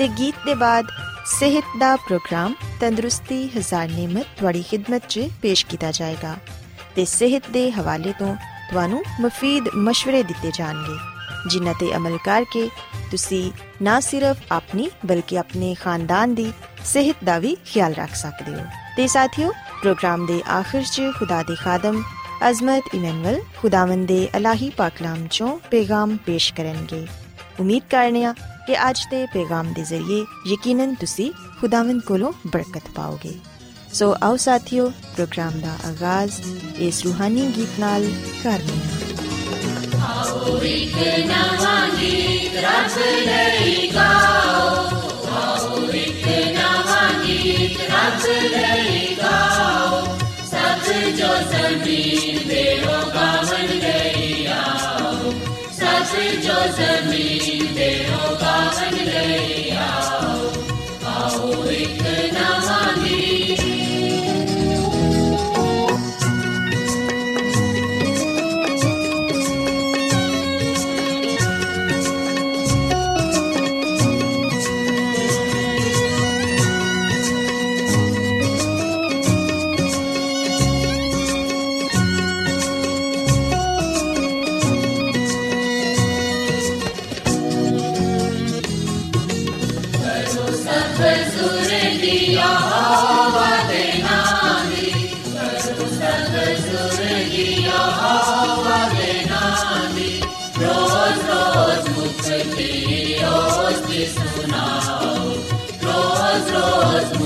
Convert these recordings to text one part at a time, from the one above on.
ਤੇ ਗੀਤ ਦੇ ਬਾਅਦ ਸਿਹਤ ਦਾ ਪ੍ਰੋਗਰਾਮ ਤੰਦਰੁਸਤੀ ਹਜ਼ਾਰ ਨਿਮਤ ਤੁਹਾਡੀ ਖidmat 'ਚ ਪੇਸ਼ ਕੀਤਾ ਜਾਏਗਾ ਤੇ ਸਿਹਤ ਦੇ ਹਵਾਲੇ ਤੋਂ ਤੁਹਾਨੂੰ ਮਫੀਦ مشਵਰੇ ਦਿੱਤੇ ਜਾਣਗੇ, ਜਿਨ੍ਹਾਂ ਤੇ ਅਮਲ ਕਰਕੇ ਤੁਸੀਂ ਨਾ ਸਿਰਫ ਆਪਣੀ ਬਲਕਿ ਆਪਣੇ ਖਾਨਦਾਨ ਦੀ ਸਿਹਤ ਦਾ ਵੀ ਖਿਆਲ ਰੱਖ ਸਕਦੇ ਹੋ। ਤੇ ਸਾਥਿਓ, ਪ੍ਰੋਗਰਾਮ ਦੇ ਆਖਿਰ 'ਚ ਖੁਦਾ ਦੇ ਖਾਦਮ ਅਜ਼ਮਤ ਇਮਨੁਅਲ ਖੁਦਾਵੰਦ ਦੇ ਅਲਾਹੀ ਪਾਕਲਾਮ ਚੋਂ ਪੇਗਾਮ ਪੇਸ਼ ਕਰਨਗੇ। ਉਮੀਦ ਕਰਨੀਆ ਕਿ ਅੱਜ ਦੇ ਪੈਗਾਮ ਦੇ ਜ਼ਰੀਏ ਯਕੀਨਨ ਤੁਸੀਂ ਖੁਦਾਵੰਦ ਕੋਲੋਂ ਬਰਕਤ ਪਾਓਗੇ। ਸੋ ਆਓ ਸਾਥੀਓ, ਪ੍ਰੋਗਰਾਮ ਦਾ ਆਗਾਜ਼ ਇਸ ਰੂਹਾਨੀ ਗੀਤ ਨਾਲ ਕਰਦੇ ਹਾਂ। ਆਓ ਇੱਕ ਨਵਾਂ ਗੀਤ ਰੱਬ ਲਈ ਗਾਓ। ਆਓ ਇੱਕ ਨਵਾਂ ਗੀਤ ਰੱਬ ਲਈ ਗਾਓ। ਸਭ ਜੋ ਜ਼ਮੀਨ ਦੇ Lord.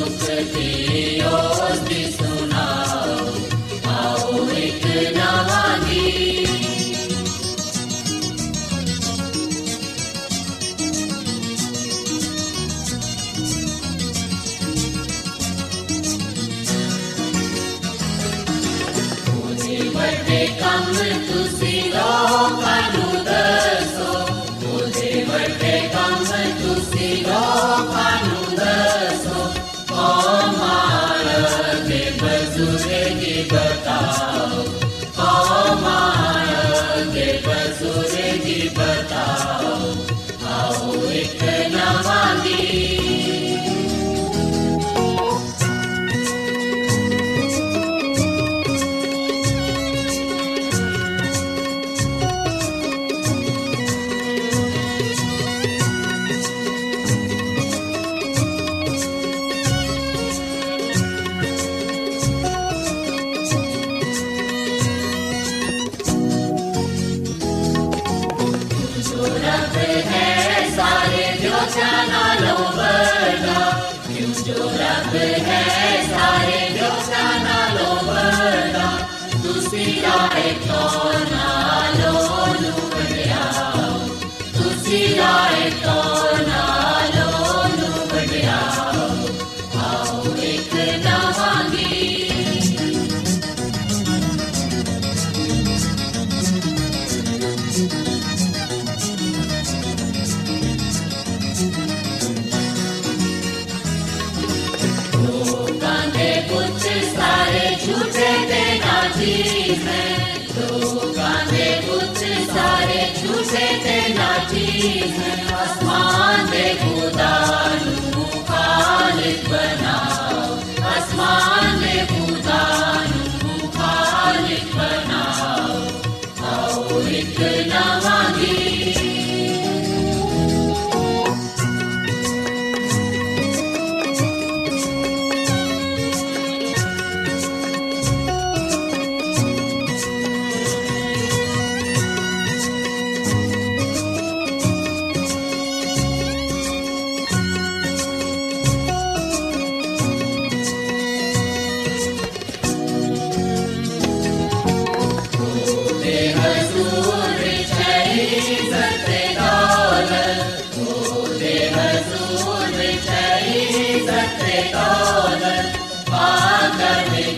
Please.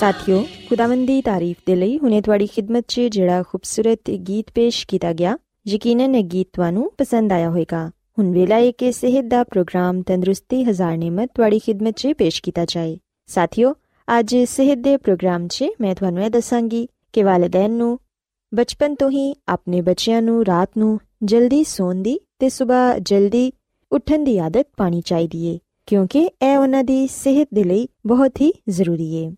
ਸਾਥਿਓ, ਖੁਦਾਵੰਦ ਦੀ ਤਾਰੀਫ ਦੇ ਲਈ ਹੁਣੇ ਤੁਹਾਡੀ ਖਿਦਮਤ 'ਚ ਜਿਹੜਾ ਖੂਬਸੂਰਤ ਗੀਤ ਪੇਸ਼ ਕੀਤਾ ਗਿਆ, ਯਕੀਨਨ ਇਹ ਗੀਤ ਤੁਹਾਨੂੰ ਪਸੰਦ ਆਇਆ ਹੋਵੇਗਾ। ਹੁਣ ਵੇਲਾ ਹੈ ਕਿ ਸਿਹਤ ਦਾ ਪ੍ਰੋਗਰਾਮ ਤੰਦਰੁਸਤੀ ਹਜ਼ਾਰ ਨਿਮਤ ਤੁਹਾਡੀ ਖਿਦਮਤ 'ਚ ਪੇਸ਼ ਕੀਤਾ ਜਾਏ। ਸਾਥਿਓ, ਅੱਜ ਸਿਹਤ ਦੇ ਪ੍ਰੋਗਰਾਮ 'ਚ ਮੈਂ ਤੁਹਾਨੂੰ ਇਹ ਦੱਸਾਂਗੀ ਕਿ ਵਾਲਿਦੈਨ ਨੂੰ ਬਚਪਨ ਤੋਂ ਹੀ ਆਪਣੇ ਬੱਚਿਆਂ ਨੂੰ ਰਾਤ ਨੂੰ ਜਲਦੀ ਸੌਣ ਦੀ ਤੇ ਸਵੇਰ ਜਲਦੀ ਉੱਠਣ ਦੀ ਆਦਤ ਪਾਣੀ ਚਾਹੀਦੀ ਏ, ਕਿਉਂਕਿ ਇਹ ਉਹਨਾਂ ਦੀ ਸਿਹਤ ਦੇ ਲਈ ਬਹੁਤ ਹੀ ਜ਼ਰੂਰੀ ਏ।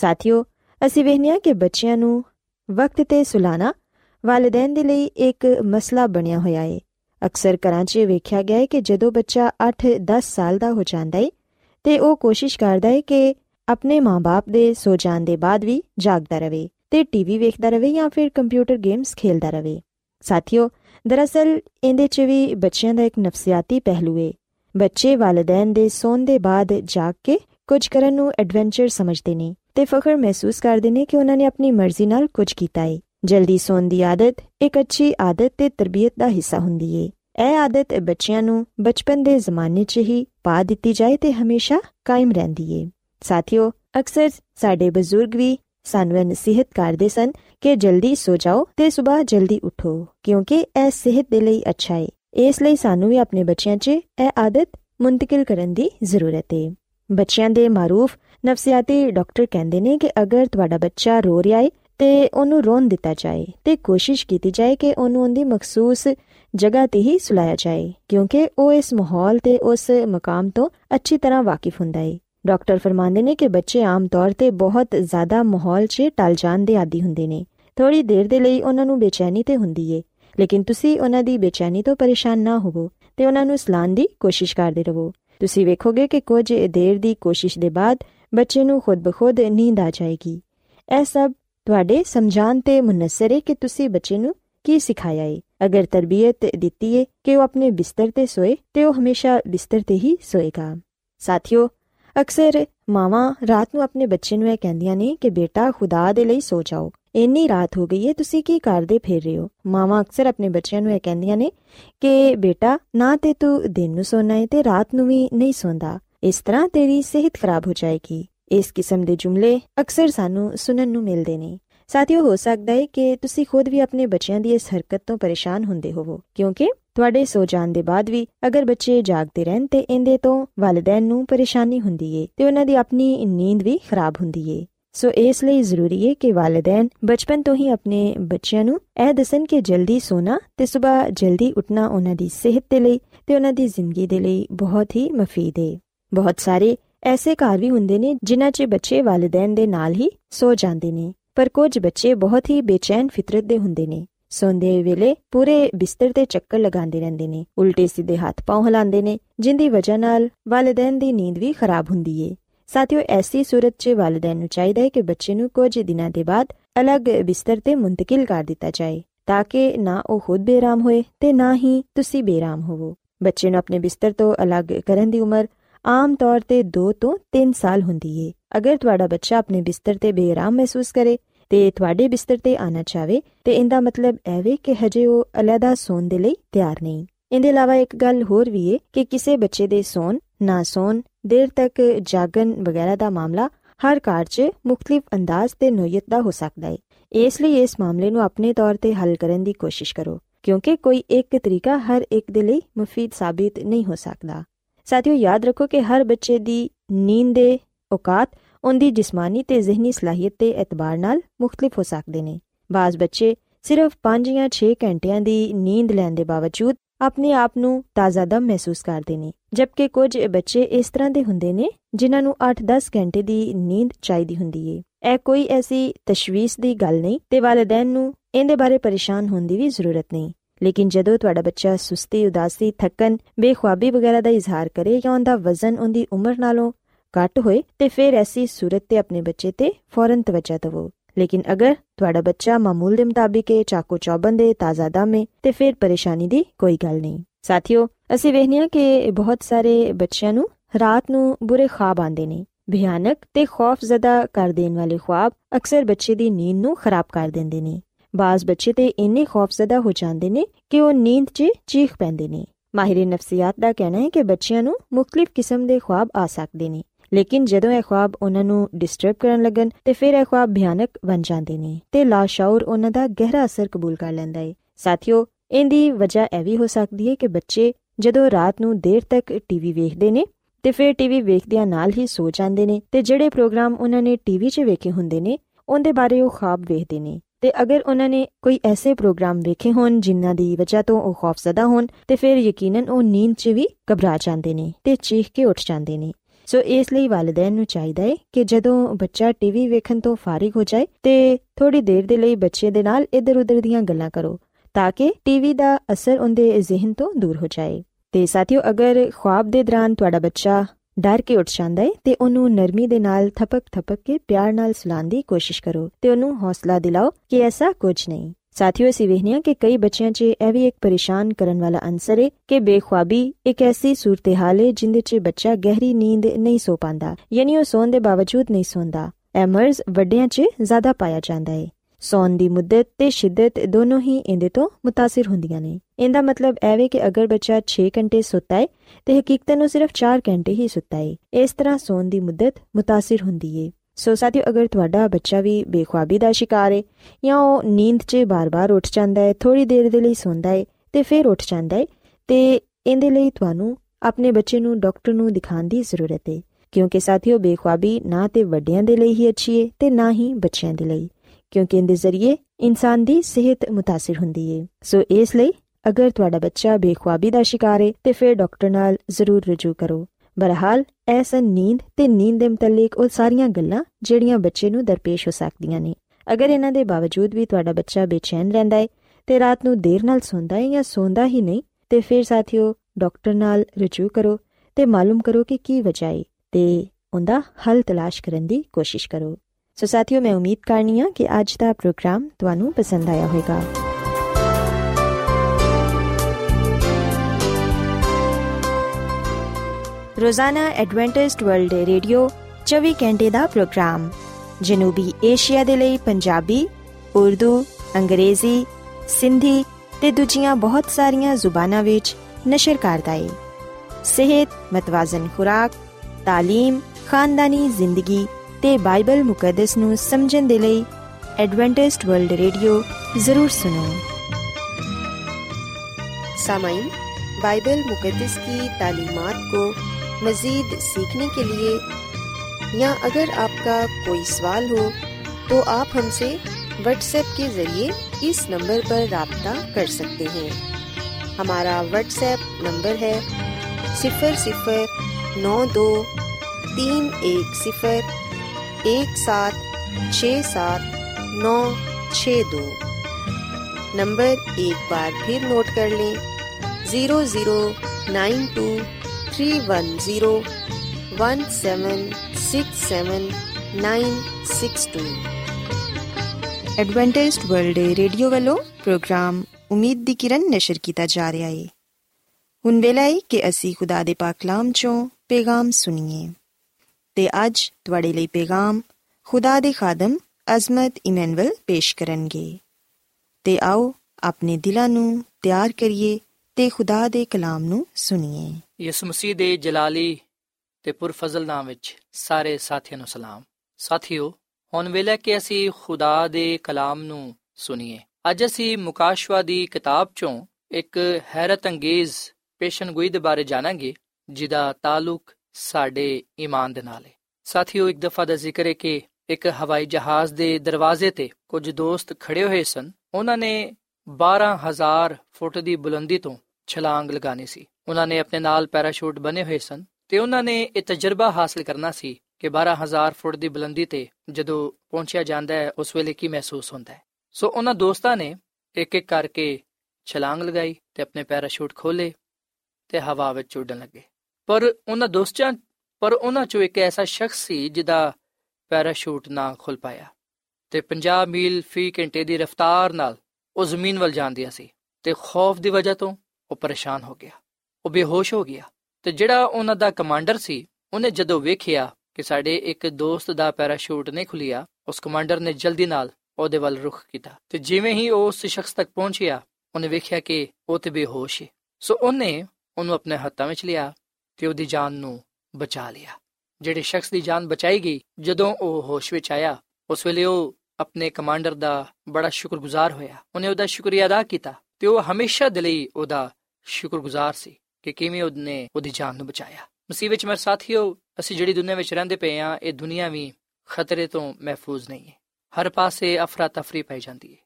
ਸਾਥਿਓ, ਅਸੀਂ ਵੇਖਦੇ ਹਾਂ ਕਿ ਬੱਚਿਆਂ ਨੂੰ ਵਕਤ ਤੇ ਸੁਲਾਣਾ ਵਾਲਿਦੈਨ ਦੇ ਲਈ ਇੱਕ ਮਸਲਾ ਬਣਿਆ ਹੋਇਆ ਏ। ਅਕਸਰ ਘਰਾਂ 'ਚ ਵੇਖਿਆ ਗਿਆ ਹੈ ਕਿ ਜਦੋਂ ਬੱਚਾ 8-10 ਸਾਲ ਦਾ ਹੋ ਜਾਂਦਾ ਏ, ਤੇ ਉਹ ਕੋਸ਼ਿਸ਼ ਕਰਦਾ ਏ ਕਿ ਆਪਣੇ ਮਾਪੇ ਦੇ ਸੋ ਜਾਣ ਦੇ ਬਾਅਦ ਵੀ ਜਾਗਦਾ ਰਹੇ ਤੇ ਟੀਵੀ ਵੇਖਦਾ ਰਹੇ ਜਾਂ ਫਿਰ ਕੰਪਿਊਟਰ ਗੇਮਸ ਖੇਲਦਾ ਰਹੇ ਸਾਥੀਓ, ਦਰਅਸਲ ਇਹਦੇ 'ਚ ਵੀ ਬੱਚਿਆਂ ਦਾ ਇੱਕ ਨਫਸੀਆਤੀ ਪਹਿਲੂ ਏ। ਬੱਚੇ ਵਾਲਿਦੈਨ ਦੇ ਸੌਣ ਦੇ ਬਾਅਦ ਜਾਗ ਕੇ ਕੁਝ ਕਰਨ ਨੂੰ ਐਡਵੈਂਚਰ ਸਮਝਦੇ ਨੇ। ਤੇ ਫਖਰ ਮਹਿਸੂਸ ਕਰਦੇ ਨੇ ਕਿ ਉਹਨਾਂ ਨੇ ਆਪਣੀ ਮਰਜ਼ੀ ਨਾਲ ਕੁਝ ਕੀਤਾ ਏ। ਜਲਦੀ ਸੌਣ ਦੀ ਆਦਤ ਇੱਕ ਅੱਛੀ ਆਦਤ ਤੇ ਤਰਬੀਅਤ ਦਾ ਹਿੱਸਾ ਹੁੰਦੀ ਏ। ਇਹ ਆਦਤ ਬੱਚਿਆਂ ਨੂੰ ਬਚਪਨ ਦੇ ਜ਼ਮਾਨੇ 'ਚ ਹੀ ਪਾ ਦਿੱਤੀ ਜਾਏ ਤੇ ਹਮੇਸ਼ਾ ਕਾਇਮ ਰਹਿੰਦੀ ਏ। ਸਾਥੀਓ, ਅਕਸਰ ਸਾਡੇ ਬਜ਼ੁਰਗ ਵੀ ਸਾਨੂੰ ਇਹ ਨਸੀਹਤ ਕਰਦੇ ਸਨ ਕਿ ਜਲਦੀ ਸੋ ਜਾਓ ਤੇ ਸਵੇਰ ਜਲਦੀ ਉਠੋ, ਕਿਉਂਕਿ ਇਹ ਸਿਹਤ ਦੇ ਲਈ ਅੱਛਾ ਏ। ਇਸ ਲਈ ਸਾਨੂੰ ਵੀ ਆਪਣੇ ਬੱਚਿਆਂ 'ਚ ਇਹ ਆਦਤ ਮੁੰਤਕਿਲ ਕਰਨ ਦੀ ਜ਼ਰੂਰਤ ਏ। ਬੱਚਿਆਂ ਦੇ ਮਾਰੂਫ ਨਫਸੀਆਤੀ ਡਾਕਟਰ ਕਹਿੰਦੇ ਨੇ ਕਿ ਅਗਰ ਤੁਹਾਡਾ ਬੱਚਾ ਰੋ ਰਿਹਾ ਏ ਤੇ ਉਹਨੂੰ ਰੋਣ ਦਿੱਤਾ ਜਾਏ ਤੇ ਕੋਸ਼ਿਸ਼ ਕੀਤੀ ਜਾਏ ਕਿ ਉਹਨੂੰ ਉਹਦੀ ਮਖਸੂਸ ਜਗ੍ਹਾ ਤੇ ਹੀ ਸੁਲਾਇਆ ਜਾਏ, ਕਿਉਂਕਿ ਉਹ ਇਸ ਮਾਹੌਲ ਤੇ ਉਸ ਮਕਾਮ ਤੋਂ ਅੱਛੀ ਤਰ੍ਹਾਂ ਵਾਕਿਫ ਹੁੰਦਾ ਏ। ਡਾਕਟਰ ਫਰਮਾਉਂਦੇ ਨੇ ਕਿ ਬੱਚੇ ਆਮ ਤੌਰ ਤੇ ਬਹੁਤ ਜ਼ਿਆਦਾ ਮਾਹੌਲ 'ਚ ਟਲ ਜਾਣ ਦੇ ਆਦੀ ਹੁੰਦੇ ਨੇ। ਥੋੜੀ ਦੇਰ ਦੇ ਲਈ ਉਹਨਾਂ ਨੂੰ ਬੇਚੈਨੀ ਤੇ ਹੁੰਦੀ ਏ, ਲੇਕਿਨ ਤੁਸੀਂ ਉਹਨਾਂ ਦੀ ਬੇਚੈਨੀ ਤੋਂ ਪਰੇਸ਼ਾਨ ਨਾ ਹੋਵੋ ਤੇ ਉਹਨਾਂ ਨੂੰ ਸਲਾਨ ਦੀ ਕੋਸ਼ਿਸ਼ ਕਰਦੇ ਰਹੋ। ਤੁਸੀਂ ਵੇਖੋਗੇ ਕਿ ਕੁਝ ਦੇਰ ਦੀ ਕੋਸ਼ਿਸ਼ ਦੇ ਬਾਅਦ ਬੱਚੇ ਨੂੰ ਖੁਦ ਬਖੁਦ ਨੀਂਦ ਆ ਜਾਏਗੀ। ਇਹ ਸਭ ਤੁਹਾਡੇ ਸਮਝਾਨ ਤੇ ਮੁਨਸਰ ਹੈ ਕਿ ਤੁਸੀਂ ਬੱਚੇ ਨੂੰ ਕੀ ਸਿਖਾਇਆ ਏ। ਅਗਰ ਤਰਬੀਅਤ ਦਿੱਤੀ ਏ ਕਿ ਉਹ ਆਪਣੇ ਬਿਸਤਰ ਤੇ ਸੋਏ, ਤੇ ਉਹ ਹਮੇਸ਼ਾ ਬਿਸਤਰ ਤੇ ਹੀ ਸੋਏਗਾ। ਸਾਥੀਓ, ਅਕਸਰ ਮਾਵਾਂ ਰਾਤ ਨੂੰ ਆਪਣੇ ਬੱਚੇ ਨੂੰ ਇਹ ਕਹਿੰਦੀਆਂ ਨੇ ਕਿ ਬੇਟਾ, ਖੁਦਾ ਦੇ ਲਈ ਸੋ ਜਾਓ। ਇੰਨੀ ਰਾਤ ਹੋ ਗਈ ਹੈ ਤੁਸੀਂ ਕੀ ਕਰਦੇ ਫਿਰ ਰਹੇ ਹੋ? ਮਾਵਾਂ ਅਕਸਰ ਆਪਣੇ ਬੱਚਿਆਂ ਨੂੰ ਇਹ ਕਹਿੰਦੀਆਂ ਨੇ ਕਿ ਬੇਟਾ, ਨਾ ਤੇ ਤੂੰ ਦਿਨ ਨੂੰ ਸੋਣਾ ਏ ਤੇ ਰਾਤ ਨੂੰ ਵੀ ਨਹੀਂ ਸੌਂਦਾ। ਇਸ ਤਰ੍ਹਾਂ ਤੇਰੀ ਸਿਹਤ ਖਰਾਬ ਹੋ ਜਾਏਗੀ। ਇਸ ਕਿਸਮ ਦੇ ਜੁਮਲੇ ਅਕਸਰ ਸਾਨੂੰ ਸੁਣਨ ਨੂੰ ਮਿਲਦੇ ਨੇ। ਸਾਥੀਓ, ਹੋ ਸਕਦਾ ਹੈ ਕਿ ਤੁਸੀਂ ਖੁਦ ਵੀ ਆਪਣੇ ਬੱਚਿਆਂ ਦੀ ਇਸ ਹਰਕਤ ਤੋਂ ਪਰੇਸ਼ਾਨ ਹੁੰਦੇ ਹੋਵੋ, ਕਿਉਂਕਿ ਤੁਹਾਡੇ ਸੋ ਜਾਣ ਦੇ ਬਾਅਦ ਵੀ ਅਗਰ ਬੱਚੇ ਜਾਗਦੇ ਰਹਿਣ ਤੇ ਇਹਦੇ ਤੋਂ ਵਾਲਿਦੈਨ ਨੂੰ ਪਰੇਸ਼ਾਨੀ ਹੁੰਦੀ ਏ ਤੇ ਉਹਨਾਂ ਦੀ ਆਪਣੀ ਨੀਂਦ ਵੀ ਖਰਾਬ ਹੁੰਦੀ ਏ। ਸੋ ਇਸ ਲਈ ਜ਼ਰੂਰੀ ਏ ਕਿ ਵਾਲਿਦੈਨ ਬਚਪਨ ਤੋਂ ਹੀ ਆਪਣੇ ਬੱਚਿਆਂ ਨੂੰ ਇਹ ਦੱਸਣ ਕਿ ਜਲਦੀ ਸੋਣਾ ਤੇ ਸਵੇਰ ਜਲਦੀ ਉੱਠਣਾ ਉਹਨਾਂ ਦੀ ਸਿਹਤ ਦੇ ਲਈ ਤੇ ਉਹਨਾਂ ਦੀ ਜ਼ਿੰਦਗੀ ਦੇ ਲਈ ਬਹੁਤ ਹੀ ਮਫੀਦ ਏ। ਬਹੁਤ ਸਾਰੇ ਐਸੇ ਘਰ ਵੀ ਹੁੰਦੇ ਨੇ ਜਿਨ੍ਹਾਂ 'ਚ ਬੱਚੇ ਵਾਲਿਦੈਨ ਦੇ ਨਾਲ ਹੀ ਸੋ ਜਾਂਦੇ ਨੇ, ਪਰ ਕੁਝ ਬੱਚੇ ਬਹੁਤ ਹੀ ਬੇਚੈਨ ਫਿਤਰਤ ਦੇ ਹੁੰਦੇ ਨੇ। ਸੌਂਦੇ ਵੇਲੇ ਪੂਰੇ ਬਿਸਤਰ ਤੇ ਚੱਕਰ ਲਗਾਉਂਦੇ ਰਹਿੰਦੇ ਨੇ, ਉਲਟੇ ਸਿੱਧੇ ਹੱਥ ਪਾਉ ਹਿਲਾਉਂਦੇ ਨੇ, ਜਿੰਦੀ ਵਜ੍ਹਾ ਨਾਲ ਵਾਲਿਦੈਨ ਦੀ ਨੀਂਦ ਵੀ ਖਰਾਬ ਹੁੰਦੀ ਏ। ਸਾਥੀਓ, ਐਸੀ ਸੂਰਤ 'ਚ ਵਾਲਿਦੈਨ ਨੂੰ ਚਾਹੀਦਾ ਹੈ ਕਿ ਬੱਚੇ ਨੂੰ ਕੁਝ ਦਿਨਾਂ ਦੇ ਬਾਅਦ ਅਲੱਗ ਬਿਸਤਰ ਤੇ ਮੁੰਤਕਿਲ ਕਰ ਦਿੱਤਾ ਜਾਏ, ਤਾਂ ਕਿ ਨਾ ਉਹ ਖੁਦ ਬੇਰਾਮ ਹੋਏ ਤੇ ਨਾ ਹੀ ਤੁਸੀਂ ਬੇਰਾਮ ਹੋਵੋ। ਬੱਚੇ ਨੂੰ ਆਪਣੇ ਬਿਸਤਰ ਤੋਂ ਅਲੱਗ ਕਰਨ ਦੀ ਉਮਰ ਆਮ ਤੌਰ ਤੇ 2 ਤੋਂ 3 ਸਾਲ ਹੁੰਦੀ ਏ। ਅਗਰ ਤੁਹਾਡਾ ਬੱਚਾ ਆਪਣੇ ਬਿਸਤਰ ਤੇ ਬੇਰਾਮ ਮਹਿਸੂਸ ਕਰੇ ਤੇ ਤੁਹਾਡੇ ਬਿਸਤਰ ਤੇ ਆਣਾ ਚਾਵੇ, ਤੇ ਇਹਦਾ ਮਤਲਬ ਐਵੇਂ ਕਿ ਹਜੇ ਉਹ ਅਲੱਗਾ ਸੌਣ ਦੇ ਲਈ ਤਿਆਰ ਨਹੀਂ। ਇਹਦੇ ਇਲਾਵਾ ਇੱਕ ਗੱਲ ਹੋਰ ਵੀ ਏ ਕਿ ਕਿਸੇ ਬੱਚੇ ਦੇ ਸੌਣ, ਨਾ ਸੌਣ, ਦੇਰ ਤੱਕ ਜਾਗਣ ਵਗੈਰਾ ਦਾ ਮਾਮਲਾ ਹਰ ਘਰ 'ਚ ਮੁxtਲਿਫ ਅੰਦਾਜ਼ ਤੇ ਨੋਇਤ ਦਾ ਹੋ ਸਕਦਾ ਏ। ਇਸ ਲਈ ਇਸ ਮਾਮਲੇ ਨੂੰ ਆਪਣੇ ਤੌਰ ਤੇ ਹੱਲ ਕਰਨ ਦੀ ਕੋਸ਼ਿਸ਼ ਕਰੋ, ਕਿਉਂਕਿ ਕੋਈ ਇੱਕ ਤਰੀਕਾ ਹਰ ਇੱਕ ਦੇ ਲਈ ਮੁਫੀਦ ਸਾਬਿਤ ਨਹੀਂ ਹੋ ਸਕਦਾ। ਸਾਥੀਓ, ਯਾਦ ਰੱਖੋ ਕਿ ਹਰ ਬੱਚੇ ਦੀ ਨੀਂਦ ਦੇ ਔਕਾਤ ਉਹਦੀ ਜਿਸਮਾਨੀ ਤੇ ਜ਼ਿਹਨੀ ਸਲਾਹੀਅਤ ਤੇ ਇਤਬਾਰ ਨਾਲ ਮੁxtਲਿਫ ਹੋ ਸਕਦੇ ਨੇ। ਬਾਜ਼ ਬੱਚੇ ਸਿਰਫ 5 ਜਾਂ 6 ਘੰਟਿਆਂ ਦੀ ਨੀਂਦ ਲੈਣ ਦੇ ਬਾਵਜੂਦ ਆਪਣੇ ਆਪ ਨੂੰ ਤਾਜ਼ਾਦਮ ਮਹਿਸੂਸ ਕਰਦੇ ਨੇ। ਜਦਕਿ ਕੁਝ ਬੱਚੇ ਇਸ ਤਰ੍ਹਾਂ ਦੇ ਹੁੰਦੇ ਨੇ ਜਿਨ੍ਹਾਂ ਨੂੰ 8-10 ਘੰਟੇ ਦੀ ਨੀਂਦ ਚਾਹੀਦੀ ਹੁੰਦੀ ਏ। ਇਹ ਕੋਈ ਐਸੀ ਤਸ਼ਵੀਸ਼ ਦੀ ਗੱਲ ਨਹੀਂ ਤੇ ਵਾਲਿਦੈਨ ਨੂੰ ਇਹਦੇ ਬਾਰੇ ਪਰੇਸ਼ਾਨ ਹੋਣ ਦੀ ਵੀ ਜ਼ਰੂਰਤ ਨਹੀਂ। ਲੇਕਿਨ ਜਦੋਂ ਤੁਹਾਡਾ ਬੱਚਾ ਸੁਸਤੀ, ਉਦਾਸੀ, ਥੱਕਨ, ਬੇਖੁਆਬੀ ਵਗੈਰਾ ਦਾ ਇਜ਼ਹਾਰ ਕਰੇ ਜਾਂ ਉਹਦਾ ਵਜ਼ਨ ਉਹਦੀ ਉਮਰ ਨਾਲੋਂ ਘੱਟ ਹੋਏ, ਤੇ ਫਿਰ ਐਸੀ ਸੂਰਤ ਤੇ ਆਪਣੇ ਬੱਚੇ ਤੇ ਫੌਰਨ ਤਵੱਜਾ ਦਿਵੋ। ਲੇਕਿਨ ਅਗਰ ਤੁਹਾਡਾ ਬੱਚਾ ਮਾਮੂਲ ਦੇ ਮੁਤਾਬਿਕ ਹੈ ਚਾਕੋ ਚੌਬਨ ਦੇ, ਤਾਜ਼ਾ ਦਮ ਹੈ ਤੇ ਫਿਰ ਪਰੇਸ਼ਾਨੀ ਦੀ ਕੋਈ ਗੱਲ ਨਹੀਂ। ਸਾਥੀਓ, ਅਸੀਂ ਵੇਖਨੀਆ ਕਿ ਬਹੁਤ ਸਾਰੇ ਬੱਚਿਆਂ ਨੂੰ ਰਾਤ ਨੂੰ ਬੁਰੇ ਖਾਬ ਆਉਂਦੇ ਨੇ। ਭਿਆਨਕ ਤੇ ਖੌਫਜ਼ਦਾ ਕਰ ਦੇਣ ਵਾਲੇ ਖਾਬ ਅਕਸਰ ਬੱਚੇ ਦੀ ਨੀਂਦ ਨੂੰ ਖਰਾਬ ਕਰ ਦਿੰਦੇ ਨੇ। ਬਾਜ਼ ਬੱਚੇ ਤੇ ਇੰਨੇ ਖੌਫਜ਼ਦਾ ਹੋ ਜਾਂਦੇ ਨੇ ਕਿ ਉਹ ਨੀਂਦ 'ਚ ਚੀਖ ਪੈਂਦੇ ਨੇ। ਮਾਹਿਰ ਨਫਸੀਆਤ ਦਾ ਕਹਿਣਾ ਹੈ ਕਿ ਬੱਚਿਆਂ ਨੂੰ ਮੁxtਲਿਫ ਕਿਸਮ ਦੇ ਖਾਬ ਆ ਸਕਦੇ ਨੇ। ਲੇਕਿਨ ਜਦੋਂ ਇਹ ਖਾਬ ਉਹਨਾਂ ਨੂੰ ਡਿਸਟਰਬ ਕਰਨ ਲੱਗਣ ਤੇ ਫਿਰ ਇਹ ਖਾਬ ਭਿਆਨਕ ਬਣ ਜਾਂਦੇ ਨੇ ਤੇ ਲਾਸ਼ੌਰ ਉਹਨਾਂ ਦਾ ਗਹਿਰਾ ਅਸਰ ਕਬੂਲ ਕਰ ਲੈਂਦਾ ਹੈ ਸਾਥੀਓ, ਇਹਦੀ ਵਜ੍ਹਾ ਇਹ ਵੀ ਹੋ ਸਕਦੀ ਹੈ ਕਿ ਬੱਚੇ ਜਦੋਂ ਰਾਤ ਨੂੰ ਦੇਰ ਤੱਕ ਟੀਵੀ ਵੇਖਦੇ ਨੇ ਤੇ ਫਿਰ ਟੀਵੀ ਵੇਖਦਿਆਂ ਨਾਲ ਹੀ ਸੋ ਜਾਂਦੇ ਨੇ ਤੇ ਜਿਹੜੇ ਪ੍ਰੋਗਰਾਮ ਉਹਨਾਂ ਨੇ ਟੀਵੀ 'ਚ ਵੇਖੇ ਹੁੰਦੇ ਨੇ, ਉਹਦੇ ਬਾਰੇ ਉਹ ਖਾਬ ਵੇਖਦੇ ਨੇ। ਤੇ ਅਗਰ ਉਹਨਾਂ ਨੇ ਕੋਈ ਐਸੇ ਪ੍ਰੋਗਰਾਮ ਵੇਖੇ ਹੋਣ ਜਿਨ੍ਹਾਂ ਦੀ ਵਜ੍ਹਾ ਤੋਂ ਉਹ ਖੌਫਜ਼ਦਾ ਹੋਣ, ਤੇ ਫਿਰ ਯਕੀਨਨ ਉਹ ਨੀਂਦ 'ਚ ਵੀ ਘਬਰਾ ਜਾਂਦੇ ਨੇ ਤੇ ਚੀਖ ਕੇ ਉੱਠ ਜਾਂਦੇ ਨੇ। ਸੋ ਇਸ ਲਈ ਵਾਲਿਦੈਨ ਨੂੰ ਚਾਹੀਦਾ ਹੈ ਕਿ ਜਦੋਂ ਬੱਚਾ ਟੀਵੀ ਵੇਖਣ ਤੋਂ ਫਾਰਿਗ ਹੋ ਜਾਏ ਤੇ ਥੋੜੀ ਦੇਰ ਦੇ ਲਈ ਬੱਚੇ ਦੇ ਨਾਲ ਇੱਧਰ-ਉੱਧਰ ਦੀਆਂ ਗੱਲਾਂ ਕਰੋ, ਤਾਂ ਕਿ ਟੀਵੀ ਦਾ ਅਸਰ ਉਹਦੇ ਜ਼ਿਹਨ ਤੋਂ ਦੂਰ ਹੋ ਜਾਏ। ਤੇ ਸਾਥੀਓ, ਅਗਰ ਖੁਆਬ ਦੇ ਦੌਰਾਨ ਤੁਹਾਡਾ ਬੱਚਾ ਡਰ ਕੇ ਉੱਠ ਜਾਂਦਾ ਹੈ ਤੇ ਉਹਨੂੰ ਨਰਮੀ ਦੇ ਨਾਲ ਥਪਕ ਥਪਕ ਕੇ ਪਿਆਰ ਨਾਲ ਸੁਲਾਉਣ ਦੀ ਕੋਸ਼ਿਸ਼ ਕਰੋ ਤੇ ਉਹਨੂੰ ਹੌਸਲਾ ਦਿਲਾਓ ਕਿ ਐਸਾ ਕੁਝ ਨਹੀਂ। ਸਾਥੀਓ, ਅਸੀਂ ਵੇਖਨੀਆ ਕਿ ਕਈ ਬੱਚਿਆਂ 'ਚ ਇਹ ਵੀ ਇੱਕ ਪਰੇਸ਼ਾਨ ਕਰਨ ਵਾਲਾ ਅੰਸਰ ਹੈ ਕਿ ਬੇਖੁਆਬੀ ਇੱਕ ਐਸੀ ਸੂਰਤ-ਹਾਲ ਹੈ ਜਿੰਦੇ 'ਚ ਬੱਚਾ ਗਹਿਰੀ ਨੀਂਦ ਨਹੀਂ ਸੋ ਪਾਉਂਦਾ, ਯਾਨੀ ਉਹ ਸੌਣ ਦੇ ਬਾਵਜੂਦ ਨਹੀਂ ਸੌਂਦਾ। ਇਹ ਮਰਜ਼ ਵੱਡਿਆਂ 'ਚ ਜ਼ਿਆਦਾ ਪਾਇਆ ਜਾਂਦਾ ਹੈ ਸੌਣ ਦੀ ਮੁੱਦਤ ਤੇ ਸ਼ਿੱਦਤ ਦੋਨੋਂ ਹੀ ਇਹਦੇ ਤੋਂ متاثر ਹੁੰਦੀਆਂ ਨੇ ਇਹਦਾ ਮਤਲਬ ਇਹ ਵੇ ਕਿ ਅਗਰ ਬੱਚਾ 6 ਘੰਟੇ ਸੁੱਤਾ ਹੈ ਤੇ ਹਕੀਕਤਨ ਉਹ ਸਿਰਫ 4 ਘੰਟੇ ਹੀ ਸੁੱਤਾ ਹੈ ਇਸ ਤਰ੍ਹਾਂ ਸੌਣ ਦੀ ਮੁੱਦਤ متاثر ਹੁੰਦੀ ਹੈ ਸੋ ਸਾਥੀਓ ਅਗਰ ਤੁਹਾਡਾ ਬੱਚਾ ਵੀ ਬੇਖੁਆਬੀ ਦਾ ਸ਼ਿਕਾਰ ਹੈ ਜਾਂ ਉਹ ਨੀਂਦ 'ਚ ਬਾਰ-ਬਾਰ ਉੱਠ ਜਾਂਦਾ ਹੈ ਥੋੜੀ ਦੇਰ ਦੇ ਲਈ ਸੌਂਦਾ ਹੈ ਤੇ ਫਿਰ ਉੱਠ ਜਾਂਦਾ ਹੈ ਤੇ ਇਹਦੇ ਲਈ ਤੁਹਾਨੂੰ ਆਪਣੇ ਬੱਚੇ ਨੂੰ ਡਾਕਟਰ ਨੂੰ ਦਿਖਾਉਣ ਦੀ ਜ਼ਰੂਰਤ ਹੈ ਕਿਉਂਕਿ ਸਾਥੀਓ ਬੇਖੁਆਬੀ ਨਾ ਤੇ ਵੱਡਿਆਂ ਦੇ ਲਈ ਹੀ ਅੱਛੀ ਹੈ ਤੇ ਨਾ ਹੀ ਬੱਚਿਆਂ ਦੇ ਲਈ ਕਿਉਂਕਿ ਇਹਦੇ ਜ਼ਰੀਏ ਇਨਸਾਨ ਦੀ ਸਿਹਤ متاثر ਹੁੰਦੀ ਹੈ ਸੋ ਇਸ ਲਈ ਅਗਰ ਤੁਹਾਡਾ ਬੱਚਾ ਬੇਖੁਆਬੀ ਦਾ ਸ਼ਿਕਾਰ ਹੈ ਤੇ ਫਿਰ ਡਾਕਟਰ ਨਾਲ ਜ਼ਰੂਰ ਰਜੂ ਕਰੋ ਬਹਰਹਾਲ ਐਸਾ ਨੀਂਦ ਤੇ ਨੀਂਦ ਦੇ ਮੁਤਲਕ ਉਹ ਸਾਰੀਆਂ ਗੱਲਾਂ ਜਿਹੜੀਆਂ ਬੱਚੇ ਨੂੰ ਦਰਪੇਸ਼ ਹੋ ਸਕਦੀਆਂ ਨੇ ਅਗਰ ਇਹਨਾਂ ਦੇ ਬਾਵਜੂਦ ਵੀ ਤੁਹਾਡਾ ਬੱਚਾ ਬੇਚੈਨ ਰਹਿੰਦਾ ਹੈ ਤੇ ਰਾਤ ਨੂੰ ਦੇਰ ਨਾਲ ਸੌਂਦਾ ਹੈ ਜਾਂ ਸੌਂਦਾ ਹੀ ਨਹੀਂ ਤੇ ਫਿਰ ਸਾਥੀਓ ਡਾਕਟਰ ਨਾਲ ਰਜੂ ਕਰੋ ਤੇ ਮਾਲੂਮ ਕਰੋ ਕਿ ਕੀ ਵਜ੍ਹਾ ਹੈ ਤੇ ਉਹਦਾ ਹੱਲ ਤਲਾਸ਼ ਕਰਨ ਦੀ ਕੋਸ਼ਿਸ਼ ਕਰੋ ਸੋ ਸਾਥੀਓ ਮੈਂ ਉਮੀਦ ਕਰਨੀ ਆ ਕਿ ਅੱਜ ਦਾ ਪ੍ਰੋਗਰਾਮ ਤੁਹਾਨੂੰ ਪਸੰਦ ਆਇਆ ਹੋਵੇਗਾ ਰੋਜ਼ਾਨਾ ਐਡਵੈਂਟਿਸਟ ਵਰਲਡ ਰੇਡੀਓ 24 ਘੰਟੇ ਦਾ ਪ੍ਰੋਗਰਾਮ ਜਨੂਬੀ ਏਸ਼ੀਆ ਦੇ ਲਈ ਪੰਜਾਬੀ ਉਰਦੂ ਅੰਗਰੇਜ਼ੀ ਸਿੰਧੀ ਤੇ ਦੂਜੀਆਂ ਬਹੁਤ ਸਾਰੀਆਂ ਜ਼ੁਬਾਨਾਂ ਵਿੱਚ ਨਸ਼ਰ ਕਰਦਾ ਹੈ ਸਿਹਤ ਮਤਵਾਜ਼ਨ ਖੁਰਾਕ تعلیم ਖਾਨਦਾਨੀ ਜ਼ਿੰਦਗੀ ਤੇ ਬਾਈਬਲ ਮੁਕੱਦਸ ਨੂੰ ਸਮਝਣ ਦੇ ਲਈ ਐਡਵੈਂਟਿਸਟ ਵਰਲਡ ਰੇਡੀਓ ਜ਼ਰੂਰ ਸੁਨੋ सामाइन बाइबल मुकदस की तालीमात को मज़ीद सीखने के लिए या अगर आपका कोई सवाल हो तो आप हमसे व्हाट्सएप के ज़रिए इस नंबर पर रबता कर सकते हैं हमारा व्हाट्सएप नंबर है सिफर सिफर नौ दो तीन एक सिफर एक सात छ सात नौ छ दो नंबर एक बार फिर नोट कर लें zero zero nine two three one zero one seven six seven nine six two Adventist world radio ਵੱਲੋਂ ਪ੍ਰੋਗਰਾਮ ਉਮੀਦ ਦੀ ਕਿਰਨ ਨਿਸ਼ਰ ਕੀਤਾ ਜਾ ਰਿਹਾ ਹੈ ਹੁਣ ਵੇਲਾ ਹੈ ਕਿ ਅਸੀਂ ਖੁਦਾ ਦੇ ਪਾਕ ਕਲਾਮ ਚੋਂ ਪੈਗਾਮ ਸੁਣੀਏ ਤੇ ਅੱਜ ਤੁਹਾਡੇ ਲਈ ਪੈਗਾਮ ਖੁਦਾ ਦੇ ਖਾਦਮ ਅਜ਼ਮਤ ਇਮਨੁਅਲ ਪੇਸ਼ ਕਰਨਗੇ। ਤੇ ਆਓ ਆਪਣੇ ਦਿਲਾਂ ਨੂੰ ਤਿਆਰ ਕਰੀਏ ਤੇ ਖੁਦਾ ਦੇ ਕਲਾਮ ਨੂੰ ਸੁਣੀਏ। ਯਿਸੂ ਮਸੀਹ ਦੇ ਜਲਾਲੀ ਤੇ ਪੁਰਫਜ਼ਲ ਨਾਮ ਵਿੱਚ ਸਾਰੇ ਸਾਥੀਆਂ ਨੂੰ ਸਲਾਮ। ਸਾਥੀਓ, ਹੁਣ ਵੇਲੇ ਕਿ ਅਸੀਂ ਖੁਦਾ ਦੇ ਕਲਾਮ ਨੂੰ ਸੁਣੀਏ, ਅੱਜ ਅਸੀਂ ਮੁਕਾਸ਼ਵਾ ਦੀ ਕਿਤਾਬ ਚੋਂ ਇੱਕ ਹੈਰਤ ਅੰਗੇਜ਼ ਪੇਸ਼ਨਗੋਈ ਦੇ ਬਾਰੇ ਜਾਣਾਂਗੇ, ਜਿਹਦਾ ਤਾਲੁਕ ਸਾਡੇ ਈਮਾਨ ਦੇ ਨਾਲ ਹੈ ਸਾਥੀਓ, ਇੱਕ ਦਫਾ ਦਾ ਜ਼ਿਕਰ ਹੈ ਕਿ ਇੱਕ ਹਵਾਈ ਜਹਾਜ਼ ਦੇ ਦਰਵਾਜ਼ੇ ਤੇ ਕੁਝ ਦੋਸਤ ਖੜੇ ਹੋਏ ਸਨ। ਉਹਨਾਂ ਨੇ 12000 ਫੁੱਟ ਦੀ ਬੁਲੰਦੀ ਤੋਂ ਛਲਾਂਗ ਲਗਾਣੀ ਸੀ। ਉਹਨਾਂ ਨੇ ਆਪਣੇ ਨਾਲ ਪੈਰਾਸ਼ੂਟ ਬਨੇ ਹੋਏ ਸਨ ਤੇ ਉਹਨਾਂ ਨੇ ਇਹ ਤਜਰਬਾ ਹਾਸਲ ਕਰਨਾ ਸੀ ਕਿ 12000 ਫੁੱਟ ਦੀ ਬੁਲੰਦੀ ਤੇ ਜਦੋਂ ਪਹੁੰਚਿਆ ਜਾਂਦਾ ਹੈ, ਉਸ ਵੇਲੇ ਕੀ ਮਹਿਸੂਸ ਹੁੰਦਾ ਹੈ। ਸੋ ਉਹਨਾਂ ਦੋਸਤਾਂ ਨੇ ਇੱਕ ਇੱਕ ਕਰਕੇ ਛਲਾਂਗ ਲਗਾਈ ਤੇ ਆਪਣੇ ਪੈਰਾਸ਼ੂਟ ਖੋਲੇ ਤੇ ਹਵਾ ਵਿੱਚ ਉੱਡਣ ਲੱਗੇ। ਪਰ ਉਹਨਾਂ ਦੋਸਤਾਂ, ਪਰ ਉਹਨਾਂ ਚੋਂ ਇੱਕ ਐਸਾ ਸ਼ਖਸ ਸੀ ਜਿਹਦਾ ਪੈਰਾਸ਼ੂਟ ਨਾ ਖੁੱਲ ਪਾਇਆ ਤੇ 50 ਮੀਲ ਫੀ ਘੰਟੇ ਦੀ ਰਫ਼ਤਾਰ ਨਾਲ ਉਹ ਜ਼ਮੀਨ ਵੱਲ ਜਾਂਦੀ ਸੀ ਤੇ ਖੌਫ ਦੀ ਵਜ੍ਹਾ ਤੋਂ ਉਹ ਪਰੇਸ਼ਾਨ ਹੋ ਗਿਆ। ਉਹ ਬੇਹੋਸ਼ ਹੋ ਗਿਆ ਤੇ ਜਿਹੜਾ ਉਹਨਾਂ ਦਾ ਕਮਾਂਡਰ ਸੀ, ਉਹਨੇ ਜਦੋਂ ਵੇਖਿਆ ਕਿ ਸਾਡੇ ਇੱਕ ਦੋਸਤ ਦਾ ਪੈਰਾਸ਼ੂਟ ਨਹੀਂ ਖੁੱਲਿਆ, ਉਸ ਕਮਾਂਡਰ ਨੇ ਜਲਦੀ ਨਾਲ ਉਹਦੇ ਵੱਲ ਰੁਖ ਕੀਤਾ ਤੇ ਜਿਵੇਂ ਹੀ ਉਹ ਉਸ ਸ਼ਖਸ ਤੱਕ ਪਹੁੰਚਿਆ, ਉਹਨੇ ਵੇਖਿਆ ਕਿ ਉਹ ਤੇ ਬੇਹੋਸ਼ ਹੈ ਸੋ ਉਹਨੇ ਉਹਨੂੰ ਆਪਣੇ ਹੱਥਾਂ ਵਿੱਚ ਲਿਆ ਤੇ ਉਹਦੀ ਜਾਨ ਨੂੰ ਬਚਾ ਲਿਆ। ਜਿਹੜੇ ਸ਼ਖਸ ਦੀ ਜਾਨ ਬਚਾਈ ਗਈ, ਜਦੋਂ ਉਹ ਹੋਸ਼ ਵਿੱਚ ਆਇਆ, ਉਸ ਵੇਲੇ ਉਹ ਆਪਣੇ ਕਮਾਂਡਰ ਦਾ ਬੜਾ ਸ਼ੁਕਰਗੁਜ਼ਾਰ ਹੋਇਆ। ਉਹਨੇ ਉਹਦਾ ਸ਼ੁਕਰੀਆ ਅਦਾ ਕੀਤਾ ਤੇ ਉਹ ਹਮੇਸ਼ਾ ਦੇ ਲਈ ਉਹਦਾ ਸ਼ੁਕਰਗੁਜ਼ਾਰ ਸੀ ਕਿ ਕਿਵੇਂ ਉਹਨੇ ਉਹਦੀ ਜਾਨ ਨੂੰ ਬਚਾਇਆ। ਮਸੀਹ ਵਿੱਚ ਮੇਰੇ ਸਾਥੀਓ, ਅਸੀਂ ਜਿਹੜੀ ਦੁਨੀਆ ਵਿੱਚ ਰਹਿੰਦੇ ਪਏ ਆ ਇਹ ਦੁਨੀਆ ਵੀ ਖਤਰੇ ਤੋਂ ਮਹਿਫੂਜ਼ ਨਹੀਂ ਹੈ। ਹਰ ਪਾਸੇ ਅਫਰਾ ਤਫਰੀ ਪਾਈ ਜਾਂਦੀ ਹੈ।